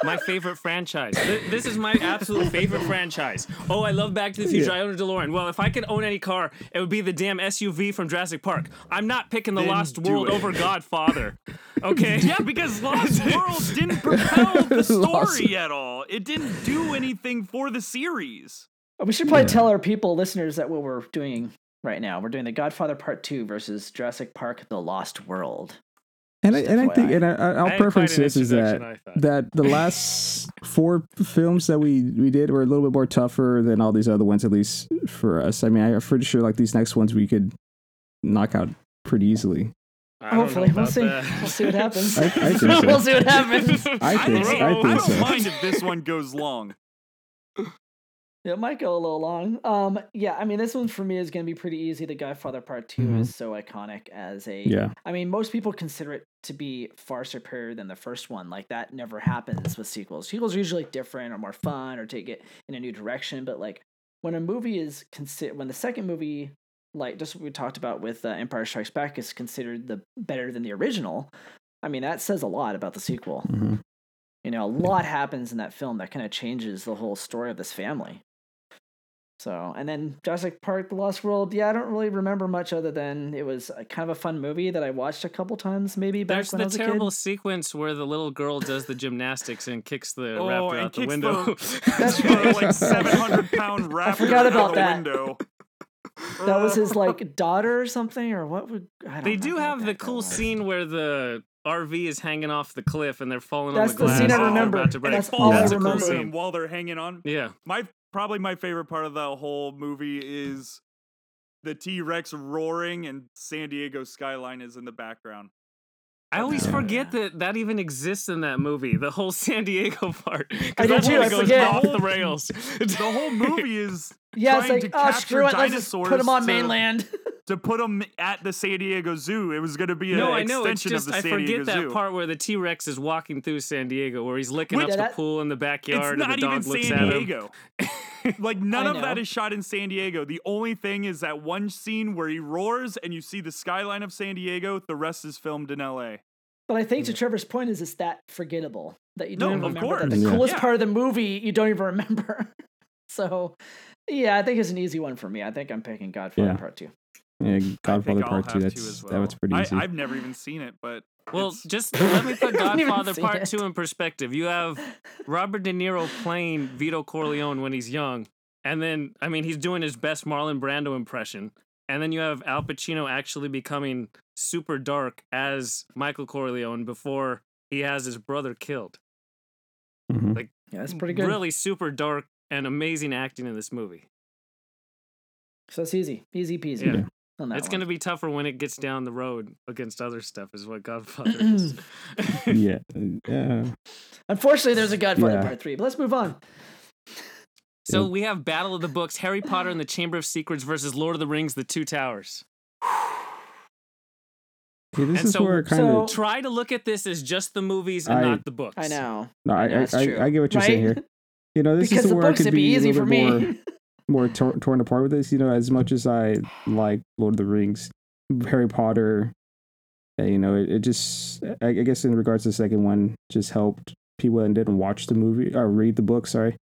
my favorite franchise. This is my absolute favorite franchise. Oh, I love Back to the Future. I own a DeLorean. Well, if I could own any car, it would be the damn SUV from Jurassic Park. I'm not picking the Then Lost World it. over Godfather. Okay. Yeah, because Lost World didn't propel the Lost- story at all. It didn't do anything for the series. We should probably Yeah. tell our people, listeners, that what we're doing right now, we're doing the Godfather Part Two versus Jurassic Park: The Lost World. And I, and I think, and I, I- I I'll had preference this is that introduction, I thought. that the last four films that we we did were a little bit more tougher than all these other ones, at least for us. I mean, I'm pretty sure like these next ones we could knock out pretty easily. I don't know Hopefully, we'll see. that. We'll see what happens. I- I think so. we'll see what happens. I think, don't I know. think don't so. mind if this one goes long. It might go a little long. Um, yeah, I mean, this one for me is going to be pretty easy. The Godfather Part 2 Mhm. is so iconic as a. Yeah, I mean, most people consider it to be far superior than the first one. Like that never happens with sequels. Sequels are usually different or more fun or take it in a new direction. But like when a movie is consider when the second movie, like just what we talked about with uh, Empire Strikes Back, is considered the better than the original. I mean, that says a lot about the sequel. hmm You know, a lot happens in that film that kind of changes the whole story of this family. So, and then Jurassic Park: The Lost World. Yeah, I don't really remember much other than it was a, kind of a fun movie that I watched a couple times, maybe back There's when I the was a terrible kid. sequence where the little girl does the gymnastics and kicks the Oh, raptor and out the kicks window. That's the right. like seven hundred pound raptor I forgot out about the that. window. That was his like daughter or something, or what would I don't they do remember have the cool was. scene where the RV is hanging off the cliff and they're falling That's on the the glass. scene I remember, about to break. that's Falls all I That's a into cool remember. scene. while they're hanging on. Yeah. My probably my favorite part of the whole movie is the T Rex roaring and San Diego skyline is in the background. I always oh, Yeah. forget that that even exists in that movie, the whole San Diego part. 'cause I do that too, I goes forget. off the rails. The whole movie is Yeah, it's trying like to oh capture screw it, let's just put them on to- mainland. to put them at the San Diego Zoo. It was going to be an no, I know. It's extension just of the I San forget Diego that Zoo. part where the T Rex is walking through San Diego, where he's licking Wait, up yeah, the that- pool in the It's backyard, not and the even dog looks San at him. Diego. like none of that is shot in San Diego. The only thing is that one scene where he roars and you see the skyline of San Diego. The rest is filmed in L.A. But I think to Trevor's point is it's that forgettable that you don't No, even of remember that course. the Yeah. coolest Yeah. part of the movie you don't even remember. so yeah, I think it's an easy one for me. I think I'm picking Godfather Yeah. Part Two. yeah. Godfather think I'll Part Two. That's well. that was pretty I, easy. I've never even seen it, but Well, it's- just let me put I haven't even Godfather Part it. Two in perspective. You have Robert De Niro playing Vito Corleone when he's young, and then I mean he's doing his best Marlon Brando impression, and then you have Al Pacino actually becoming super dark as Michael Corleone before he has his brother killed. Mhm. Yeah, that's pretty good. Really super dark and amazing acting in this movie. So it's easy, easy peasy. Yeah. On that It's going to be tougher when it gets down the road against other stuff, is what Godfather is. yeah, yeah. Unfortunately, there's a Godfather Yeah. Part Three, but let's move on. So Yeah. we have Battle of the Books, Harry Potter and the Chamber of Secrets versus Lord of the Rings, The Two Towers. Okay, this And is so- where kind so- of Try to look at this as just the movies and I- not the books. I know. no, I, I, I. I get what you're saying here. You know, this because is the where I books could would be be easy for me. more more tor- torn apart with this. You know, as much as I like Lord of the Rings, Harry Potter, uh, you know, it, it just I, I guess in regards to the second one, just helped people that didn't watch the movie or read the book. Sorry,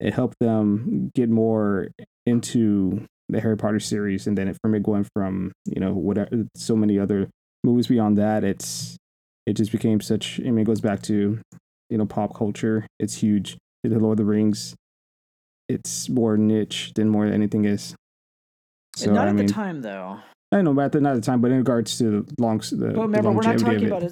it helped them get more into the Harry Potter series, and then it, from it going from you know whatever so many other movies beyond that, it's it just became such. I mean, it goes back to you know pop culture. It's huge. The Lord of the Rings it's more niche than more anything is. So And not I at mean, the time, though. I know, but at the, not at the time, but in regards to the long, the, But the remember, we're not talking it. about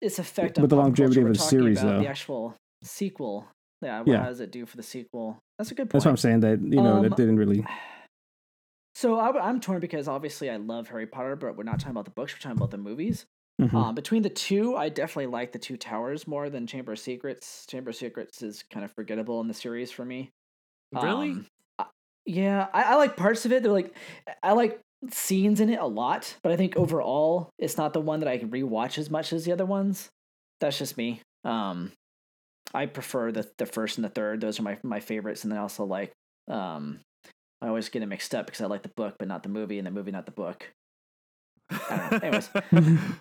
its- effect on But the longevity culture. of the series, though. The actual sequel. Yeah. What Yeah. does it do for the sequel? That's a good point. That's what I'm saying. That you know Um, that didn't really. So I, am torn because obviously I love Harry Potter, but we're not talking about the books. We're talking about the movies. Mhm. Um, between the two, I definitely like the Two Towers more than Chamber of Secrets. Chamber of Secrets is kind of forgettable in the series for me. Really? Um, I- yeah, I, I like parts of it. They're like, I like scenes in it a lot, but I think overall it's not the one that I can rewatch as much as the other ones. That's just me. Um, I prefer the the first and the third. Those are my my favorites, and then I also like um, I always get it mixed up because I like the book but not the movie, and the movie not the book. Anyways,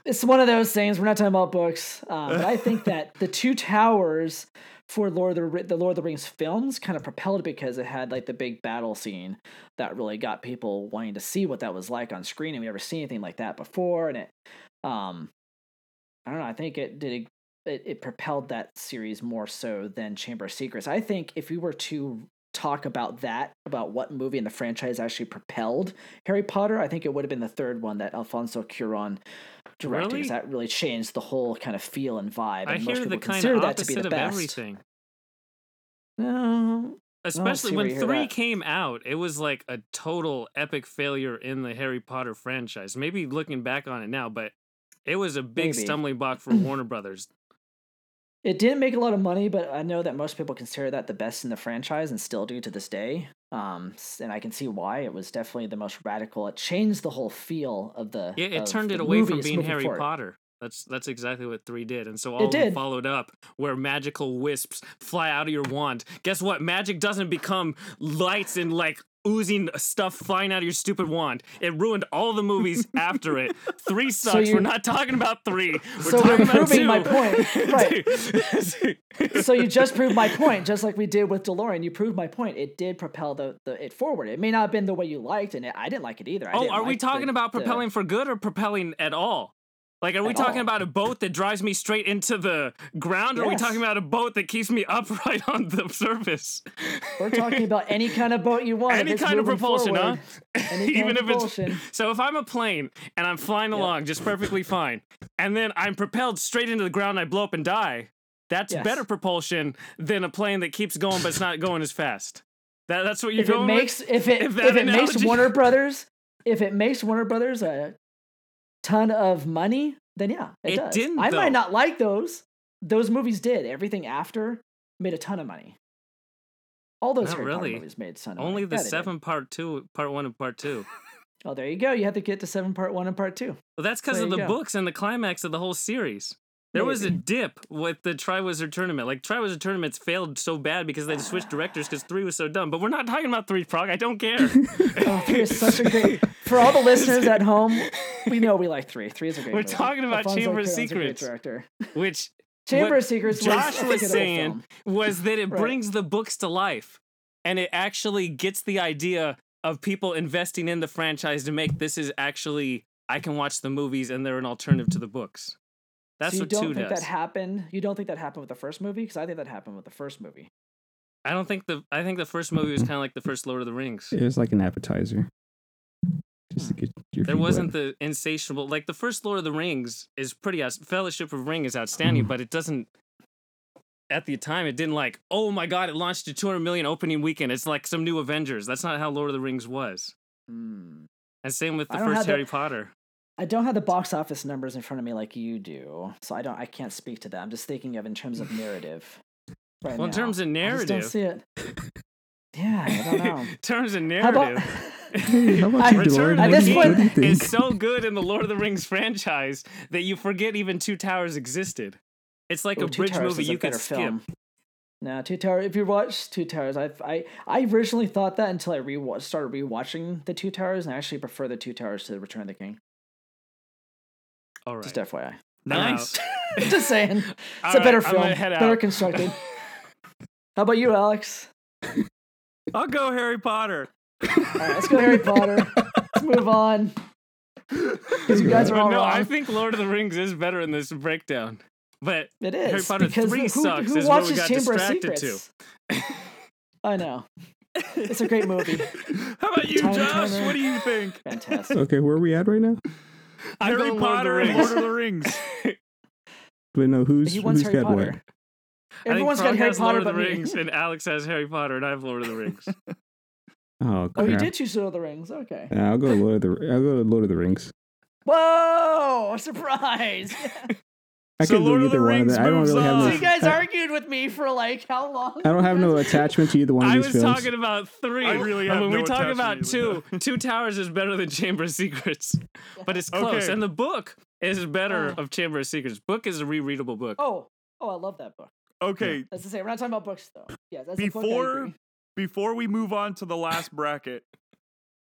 it's one of those things. We're not talking about books, um, but I think that the Two Towers for Lord of the the Lord of the Rings films kind of propelled because it had like the big battle scene that really got people wanting to see what that was like on screen, and we never seen anything like that before. And it, um, I don't know. I think it did. It, it propelled that series more so than Chamber of Secrets. I think if we were to talk about that, about what movie in the franchise actually propelled Harry Potter, I think it would have been the third one that Alfonso Cuarón directed. Really? That really changed the whole kind of feel and vibe. I and most hear the people kind consider of that to be the of best. everything. No, Especially when three that. came out, it was like a total epic failure in the Harry Potter franchise. Maybe looking back on it now, but it was a big Maybe. stumbling block for Warner Brothers. It didn't make a lot of money, but I know that most people consider that the best in the franchise and still do to this day. Um, and I can see why. It was definitely the most radical. It changed the whole feel of the. Yeah, it turned it away from being Harry forward. Potter. That's that's exactly what three did, and so all did. them followed up, where magical wisps fly out of your wand. Guess what? Magic doesn't become lights and like oozing stuff flying out of your stupid wand. It ruined all the movies after it. Three sucks. we're not talking about three. We're So we're talking about proving two. my point. Right. so you just proved my point, just like we did with DeLorean. You proved my point. It did propel the, the it forward. It may not have been the way you liked, and it, I didn't like it either. I Oh, are we like the- talking about the- propelling for good or propelling at all? Like, are we talking all. about a boat that drives me straight into the ground, or are we talking about a boat that keeps me upright on the surface? We're talking about any kind of boat you want. Any kind of propulsion, forward. huh? Any kind Even of if propulsion. it's so, if I'm a plane and I'm flying along just perfectly fine, and then I'm propelled straight into the ground, and I blow up and die. That's Yes. better propulsion than a plane that keeps going but it's not going as fast. That, that's what you're if it going makes with? if it If if, it makes Warner Brothers if it makes Warner Brothers a ton of money, then yeah, it, It does. didn't, I though. might not like those. Those movies did. Everything after made a ton of money. All those Not Harry Potter really. movies made a ton of Only money. the Yeah, seven part two, part one and part two. Oh, there you go. You have to get to seven part one and part two. Well, that's because of the go. books and the climax of the whole series. There was a dip with the Triwizard Tournament. Like Triwizard Tournaments failed so bad because they switched directors because three was so dumb. But we're not talking about three Parag. I don't care. Oh, three is such a great. For all the listeners at home, we know we like three. Three is a great. We're movie. talking about Alfonso Chamber of Cuarón's a great Secrets. Director. Which Chamber of Secrets. Josh was, was saying was that it Right. brings the books to life, and it actually gets the idea of people investing in the franchise to make this is actually I can watch the movies and they're an alternative to the books. That's so you what don't two think does. that happened? You don't think that happened with the first movie? Because I think that happened with the first movie. I don't think the I think the first movie was kind of like the first Lord of the Rings. It was like an appetizer. Just to get your There wasn't wet. the insatiable like the first Lord of the Rings is pretty out- Fellowship of Ring is outstanding, but it doesn't at the time it didn't like, oh my god, it launched to 200 million opening weekend. It's like some new Avengers. That's not how Lord of the Rings was. Hmm. And same with the first have the- Harry Potter. I don't have the box office numbers in front of me like you do, so I don't. I can't speak to that. I'm just thinking of in terms of narrative. Right Well, in now. terms of narrative, I just don't see it. Yeah, I don't know. in terms of How about? narrative, Hey, how about I- Return of the this do King what do you think? is so good in the Lord of the Rings franchise that you forget even Two Towers existed. It's like Ooh, a bridge Towers movie you could better skip. film. No, Two Towers. If you watch Two Towers, I I I originally thought that until I re started rewatching the Two Towers, and I actually prefer the Two Towers to the Return of the King. All right. Just FYI. Nice. Just saying, it's All a better right, film, gonna better out. constructed. How about you, Alex? I'll go Harry Potter. All right, let's go Harry Potter. Let's move on. 'Cause you guys are But all no, wrong. I think Lord of the Rings is better in this breakdown. But It is Harry Potter because 3 who, sucks who is where we watches got Chamber of distracted to. Secrets? I know. It's a great movie. How about you, Time Josh? Turner. What do you think? Fantastic. Okay, where are we at right now? I'm Harry going Lord of the Potter and Lord of the Rings. Wait, no, who's he wants who's Harry got what? Potter. I Everyone's think got Harry Potter Lord but of the me. Rings, and Alex has Harry Potter, and I have Lord of the Rings. Oh, Oh, you did choose Lord of the Rings. Okay. Yeah, I'll go Lord of the I'll go to Lord of the Rings. Whoa! Surprise! I So could Lord do of the either one of Rings them. I don't really have no. on. So you guys I, argued with me for like how long? I don't have no attachment to either one of these. films. I these was talking about three. I really And have when no we talk attachment about two, Two Towers is better than Chamber of Secrets, but it's close. Okay. And the book is better Oh. of Chamber of Secrets. Book is a rereadable book. Oh, oh, I love that book. Okay, That's to say, we're not talking about books though. Yes, that's a book, before before we move on to the last bracket,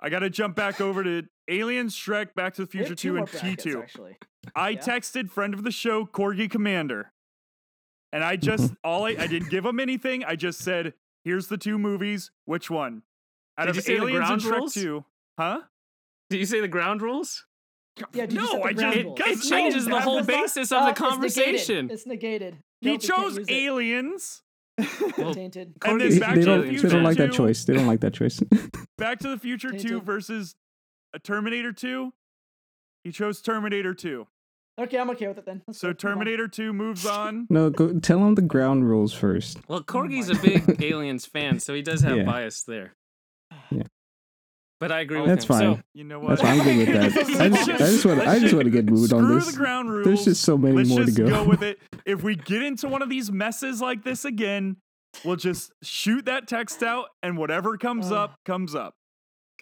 I got to jump back over to Aliens, Shrek, Back to the Future two 2, and T2. Actually, I Yeah. texted friend of the show, Corgi Commander. And I just all I, I didn't give him anything. I just said, here's the two movies. Which one? Out Did of you say the Aliens and ground Shrek rules? 2. Huh? Did you say the ground rules? yeah. Did No, set the I just- rules? it It changes the whole was not- basis of Oh, the it's negated. conversation. It's negated. He Nope, chose. Aliens. Well, Tainted. And then Back they to don't. the They don't like that choice. They don't like that choice. Back to the Future 2 versus a Terminator 2. He chose Terminator 2. Okay, I'm okay with it then. Let's So go. Terminator 2 moves on. no, go tell him the ground rules first. well, Oh Corgi's my a big Aliens fan, so he does have Yeah. bias there. Yeah. But I agree Oh, with That's him. fine. So, You know what? That's fine. I'm good with that. I just, I just want. I just want to get moved on Screw this. the ground rules. There's just so many Let's more to just go. go with it. If we get into one of these messes like this again, we'll just shoot that text out, and whatever comes Ugh. up, comes up.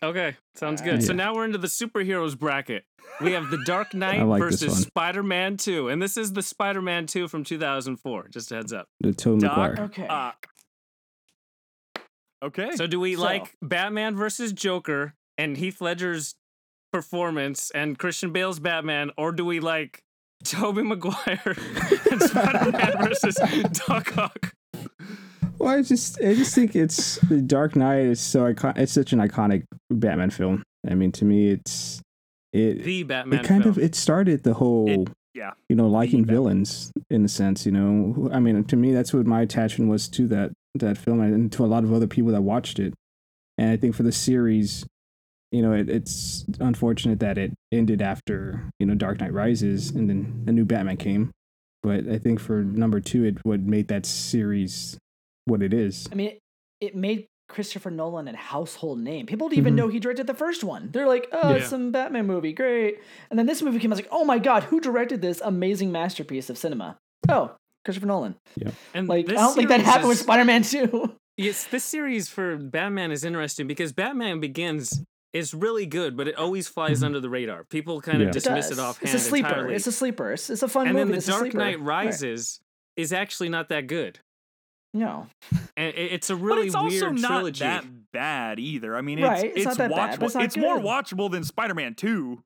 Okay, sounds good. So Yeah. now we're into the superheroes bracket. We have The Dark Knight like versus. Spider-Man 2, and this is the Spider-Man 2 from 2004. Just a heads up. The Tobey Doc Maguire. Okay. Ock. Okay. So do we So- like Batman versus Joker and Heath Ledger's performance and Christian Bale's Batman, or do we like Tobey Maguire and Spider-Man versus Doc Ock? Well, I just, I just think it's the Dark Knight is so icon. It's such an iconic Batman film. I mean, to me, it's it. The Batman it kind film. of it started the whole yeah. you know liking villains in a sense you know i mean to me that's what my attachment was to that that film and to a lot of other people that watched it and i think for the series you know it, it's unfortunate that it ended after you know dark knight rises and then a new batman came but i think for number two it what made that series what it is I mean, it, it made Christopher Nolan a household name. People didn't even Mhm. know he directed the first one. They're like, oh, it's Yeah. some Batman movie, great. And then this movie came. I was like, oh my god, who directed this amazing masterpiece of cinema? Oh, Christopher Nolan. Yeah, and Like, I don't think that series happened with Spider-Man 2. Yes, this series for Batman is interesting because Batman Begins is really good, but it always flies Mhm. under the radar. People kind of dismiss does. it offhand It's a sleeper. entirely. It's a sleeper. It's, it's a fun and movie. then the It's Dark sleeper. Knight Right. Rises is actually not that good. No. And it's a but really it's also weird not trilogy. that bad either. I mean, Right, it's it's it's, not that bad, watchable. but it's it's more watchable than Spider-Man 2.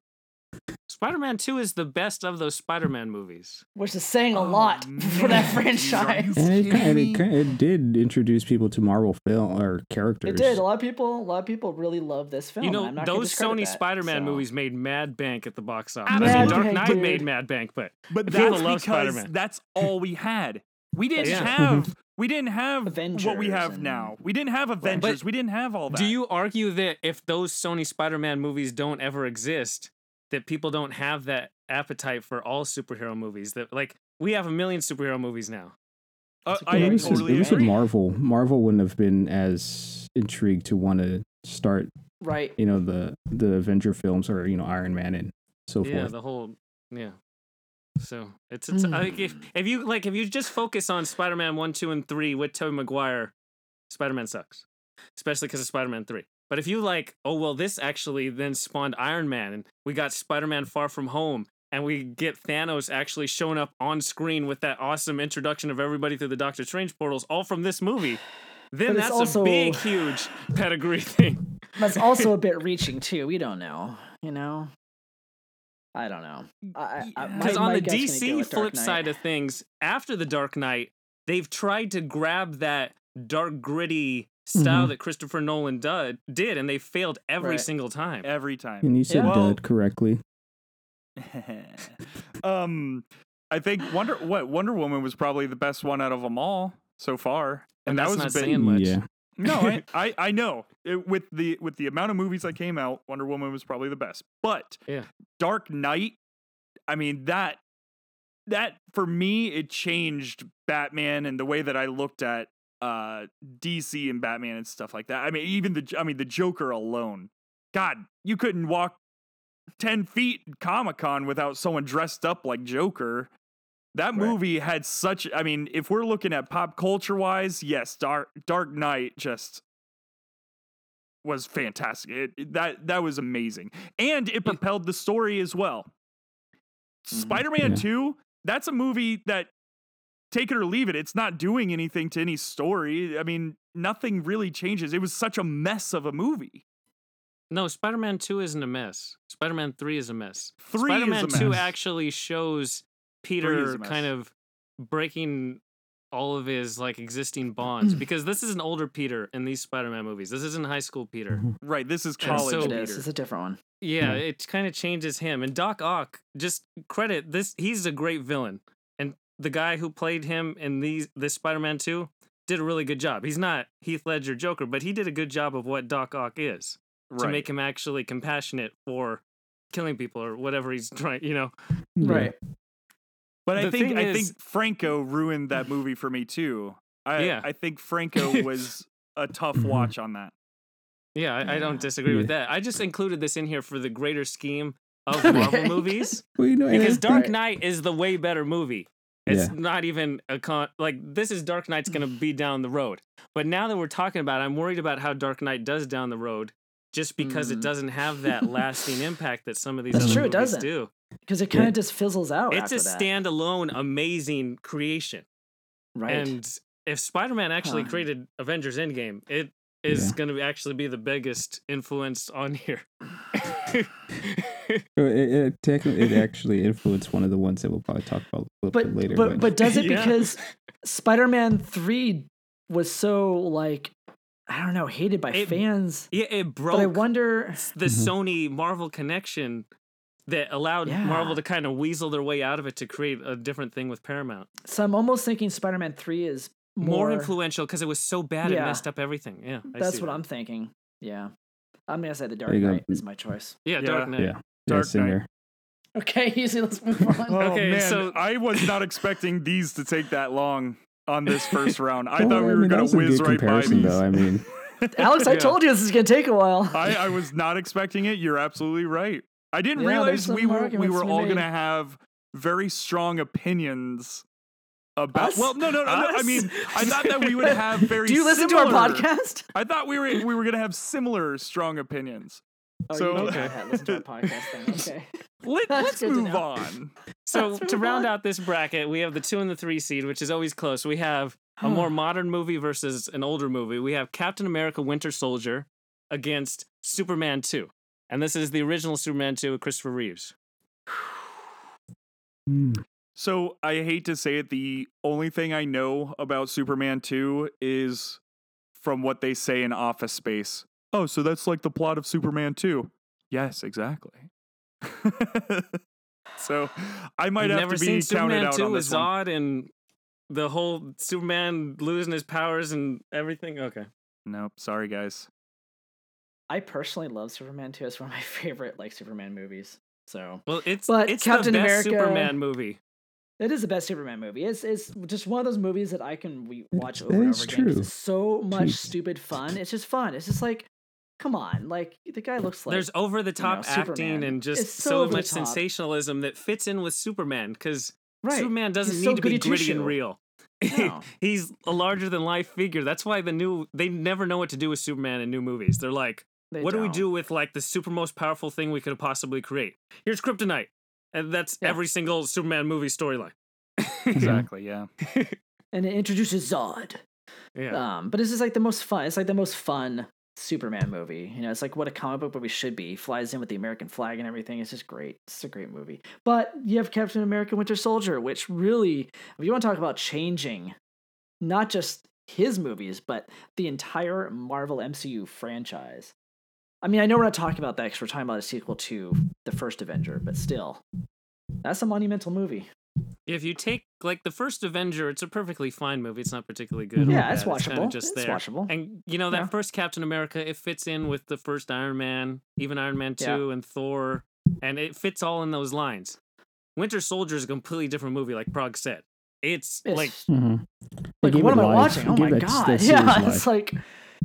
Spider-Man 2 is the best of those Spider-Man movies. Which is saying a Oh, lot for that man, dude, are franchise. and it, kind me? it, ki- it did introduce people to marvel film or characters It did. A lot of people. A lot of people really love this film. You know, I'm not those Sony Spider-Man so. movies made mad bank at the box office. I mean, Dark Knight dude. made mad bank, but But People that's love because Spider-Man. that's all we had. We didn't Yeah. have we didn't have what we have and- now. We didn't have Avengers. we didn't have all that. do you argue that if those Sony Spider-Man movies don't ever exist, that people don't have that appetite for all superhero movies? That like we have a million superhero movies now. Uh, That's a I good it was, totally it was with marvel marvel wouldn't have been as intrigued to want to start Right. you know the the avenger films or you know iron man and so yeah, forth Yeah, the whole yeah. So it's it's Hmm. I think if if you like if you just focus on Spider-Man one, two, and three with Tobey Maguire, Spider-Man sucks, especially because of Spider-Man three. But if you like, oh well, this actually then spawned Iron Man, and we got Spider-Man Far From Home, and we get Thanos actually showing up on screen with that awesome introduction of everybody through the Doctor Strange portals, all from this movie. Then that's also- a big, huge pedigree thing. That's also a bit reaching too. We don't know. You know. I don't know. I, I, my- Because on the gut's gonna go DC flip side of things, after the Dark Knight, they've tried to grab that dark, gritty style Mhm. that Christopher Nolan did, did, and they failed every Right. single time. every time. and you said Yeah. Well- dud correctly um, I think Wonder what Wonder Woman was probably the best one out of them all so far, And that that's was not a bit. saying much. yeah No, I, I, I know. It- with the with the amount of movies that came out, Wonder Woman was probably the best. But Yeah. Dark Knight, I mean that that for me it changed Batman and the way that I looked at uh DC and Batman and stuff like that. I mean even the I mean the Joker alone. God, you couldn't walk 10 feet Comic Con without someone dressed up like Joker. That Right. movie had such I mean, if we're looking at pop culture wise, yes, Dark Dark Knight just was fantastic. It, that that was amazing. And it propelled the story as well. Mhm. Spider-Man Yeah. 2, that's a movie that take it or leave it, it's not doing anything to any story. I mean, nothing really changes. It was such a mess of a movie. No, Spider Man 2 isn't a mess. Spider Man 3 is a mess. Three is Spider Man 2 actually shows Peter kind of breaking all of his like existing bonds because this is an older Peter in these Spider Man movies. This isn't high school Peter. Mhm. Right, this is college so- it Peter. is. It's a different one. Yeah, Yeah. it kind of changes him. And Doc Ock, just credit this. He's a great villain, and the guy who played him in these this Spider Man 2 did a really good job. He's not Heath Ledger Joker, but he did a good job of what Doc Ock is. to make him actually compassionate for killing people or whatever he's trying, you know. Yeah. But I think I is- think Franco ruined that movie for me too. I Yeah. I think Franco was a tough Mhm. watch on that. Yeah, I, I don't disagree with that. I just included this in here for the greater scheme of Marvel movies Well, you know, because Dark Knight is the way better movie. It's Yeah. not even a con like this is Dark Knight's gonna be down the road. But now that we're talking about it, I'm worried about how Dark Knight does down the road just because it Mm. doesn't have that lasting impact that some of these That's other true, movies doesn't. do. Because it kind of just fizzles out. It's a that, standalone amazing creation. right? And if Spider-Man actually Huh. created Avengers Endgame, it is Yeah. going to actually be the biggest influence on here. It, it, technically, it actually influenced one of the ones that we'll probably talk about a little but bit later. but but does it Yeah. because Spider-Man Three was so like I don't know hated by It fans? yeah, it But I wonder. the Mhm. Sony Marvel connection that allowed Yeah. Marvel to kind of weasel their way out of it to create a different thing with Paramount. So I'm almost thinking Spider-Man Three is More, more, influential because it was so bad it messed up everything. Yeah, I That's see what that. I'm thinking. Yeah, I'm gonna say the Dark you go. Knight is my choice. Yeah, Yeah. Dark Knight. yeah, yeah, Dark same Knight. Okay, easy. Let's move on. Oh Okay, man, so- I was not expecting these to take that long on this first round. I Well, thought we were mean, that gonna was a whiz right by these. though. I mean, Alex, I Yeah. told you this is gonna take a while. I, I was not expecting it. You're absolutely right. I didn't Yeah, realize we were we were to all made. gonna have very strong opinions about. Us? Well, no, no, no, no. I mean, I thought that we would have very. Do you listen to our podcast? I thought we were we were gonna have similar strong opinions. Oh, So- Okay. not have- listen to our podcast then. Okay. Let, let's, good to move on. So Let's to round on. out this bracket, we have the two and the three seed, which is always close. We have a more modern movie versus an older movie. We have Captain America: Winter Soldier against Superman 2, and this is the original Superman 2 with Christopher Reeves. hmm, So I hate to say it, the only thing I know about Superman 2 is from what they say in Office Space. Oh, so that's like the plot of Superman 2. Yes, exactly. so I might You've have never to be seen counted Superman out 2 on with this one. Zod and the whole Superman losing his powers and everything. Okay. Nope, sorry guys. I personally love Superman 2. It's one of my favorite like Superman movies. So Well, it's But it's Captain the best America- Superman movie. it is the best Superman movie. It's it's just one of those movies that I can re- watch It over and over again. 'cause true. It's so much Jeez. stupid fun. It's just fun. It's just like, come on, like the guy looks like There's over the top acting Superman. and just so so, much sensationalism that fits in with Superman because right. Superman doesn't He's need so to be gritty and real. No. He's a larger than life figure. That's why the new they never know what to do with Superman in new movies. They're like, They what do we don't. do with like the super most powerful thing we could possibly create? Here's Kryptonite. And that's Yeah. every single Superman movie storyline. Exactly, yeah. And it introduces Zod. yeah. Um, but it's just like the most fun. It's like the most fun Superman movie. You know, it's like what a comic book movie should be. He flies in with the American flag and everything. It's just great. It's a great movie. But you have Captain America: Winter Soldier, which really, if you want to talk about changing, not just his movies, but the entire Marvel MCU franchise. I mean, I know we're not talking about that because we're talking about a sequel to the first Avenger, but still, that's a monumental movie. If you take like the first Avenger, it's a perfectly fine movie. It's not particularly good. or Yeah, bad. it's kinda watchable. just It's there. watchable. And you know that Yeah. first Captain America, it fits in with the first Iron Man, even Iron Man Yeah. two and Thor, and it fits all in those lines. Winter Soldier is a completely different movie, like Parag said. It's It's like mhm. Like what it am I watching? Oh my god! Yeah, series it's life. like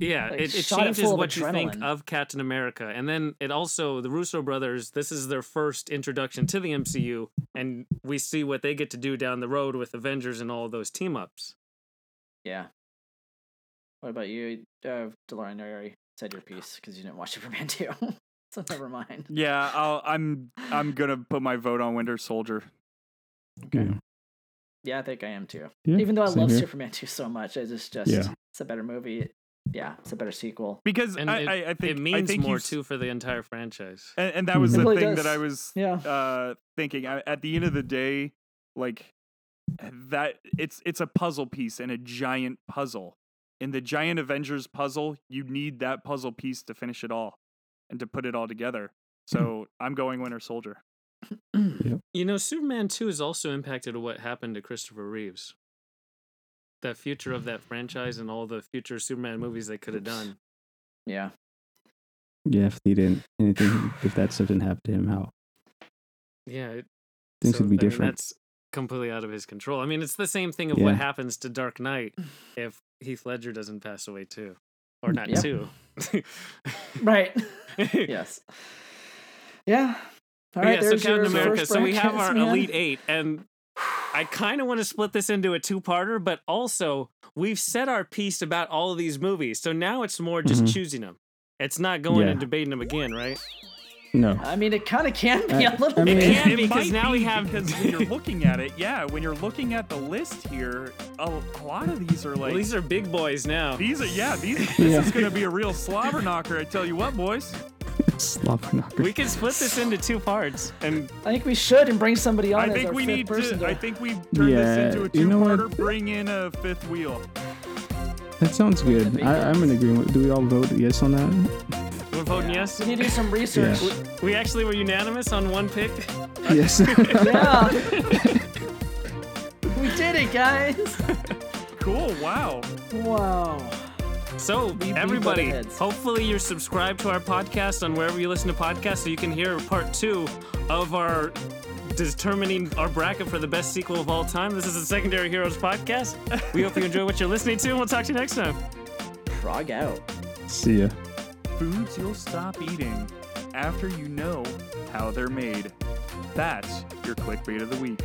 Yeah, Like, it, it changes full of what you think of Captain America. And then it also, the Russo brothers, this is their first introduction to the MCU, and we see what they get to do down the road with Avengers and all of those team ups. Yeah. What about you, uh, DeLorean? You already said your piece because you didn't watch Superman 2. so never mind. Yeah, I'll, I'm I'm gonna put my vote on Winter Soldier. Okay. Yeah, I think I am too. Yeah, Even though I love here. Superman 2 so much, I just just Yeah. it's a better movie. Yeah, it's a better sequel. because And I, it, I, I think it means I think more too for the entire franchise. And, and that was the really thing that. I was Yeah. uh, thinking. I, at the end of the day, like that, it's it's a puzzle piece and a giant puzzle. In the giant Avengers puzzle, you need that puzzle piece to finish it all and to put it all together. So I'm going Winter Soldier. You know, Superman 2 has also impacted what happened to Christopher Reeves. The future of that franchise and all the future Superman movies they could have done. Yeah. Yeah, if he didn't anything, if that stuff didn't happen to him, how Yeah. It, things so, would be I mean, different. that's completely out of his control. I mean, it's the same thing of Yeah. what happens to Dark Knight if Heath Ledger doesn't pass away too. Or not Yep. too. Right. yes. Yeah. All But right, yeah, so Captain America. So we have our. Elite Eight, and I kind of want to split this into a two-parter, but also we've said our piece about all of these movies, so now it's more just Mhm. choosing them. It's not going Yeah. and debating them again, right? No. I mean, it kind of can be Uh, a little I mean- bit. It can because might now we have because when you're looking at it, yeah, when you're looking at the list here, a, a lot of these are like well, these are big boys now. these are yeah these this Yeah. is gonna be a real slobber knocker. I tell you what, boys. Slobber knocker. We can split this into two parts, and I think we should and bring somebody on I as think our we fifth need person to. I think we turn this Yeah, into a you know what? two-parter. Bring in a fifth wheel. That sounds good. I, I'm in agreement. Do we all vote yes on that? We're voting yes. We need to do some research. Yeah. We actually were unanimous on one pick. yes. Yeah. we did it, guys. Cool. Wow. Wow. So, beat everybody, Buttheads. hopefully you're subscribed to our podcast on wherever you listen to podcasts so you can hear part two of our determining our bracket for the best sequel of all time. This is the Secondary Heroes podcast. We hope you enjoy what you're listening to, and we'll talk to you next time. Frog out. See ya. Foods you'll stop eating after you know how they're made. That's your clickbait of the week.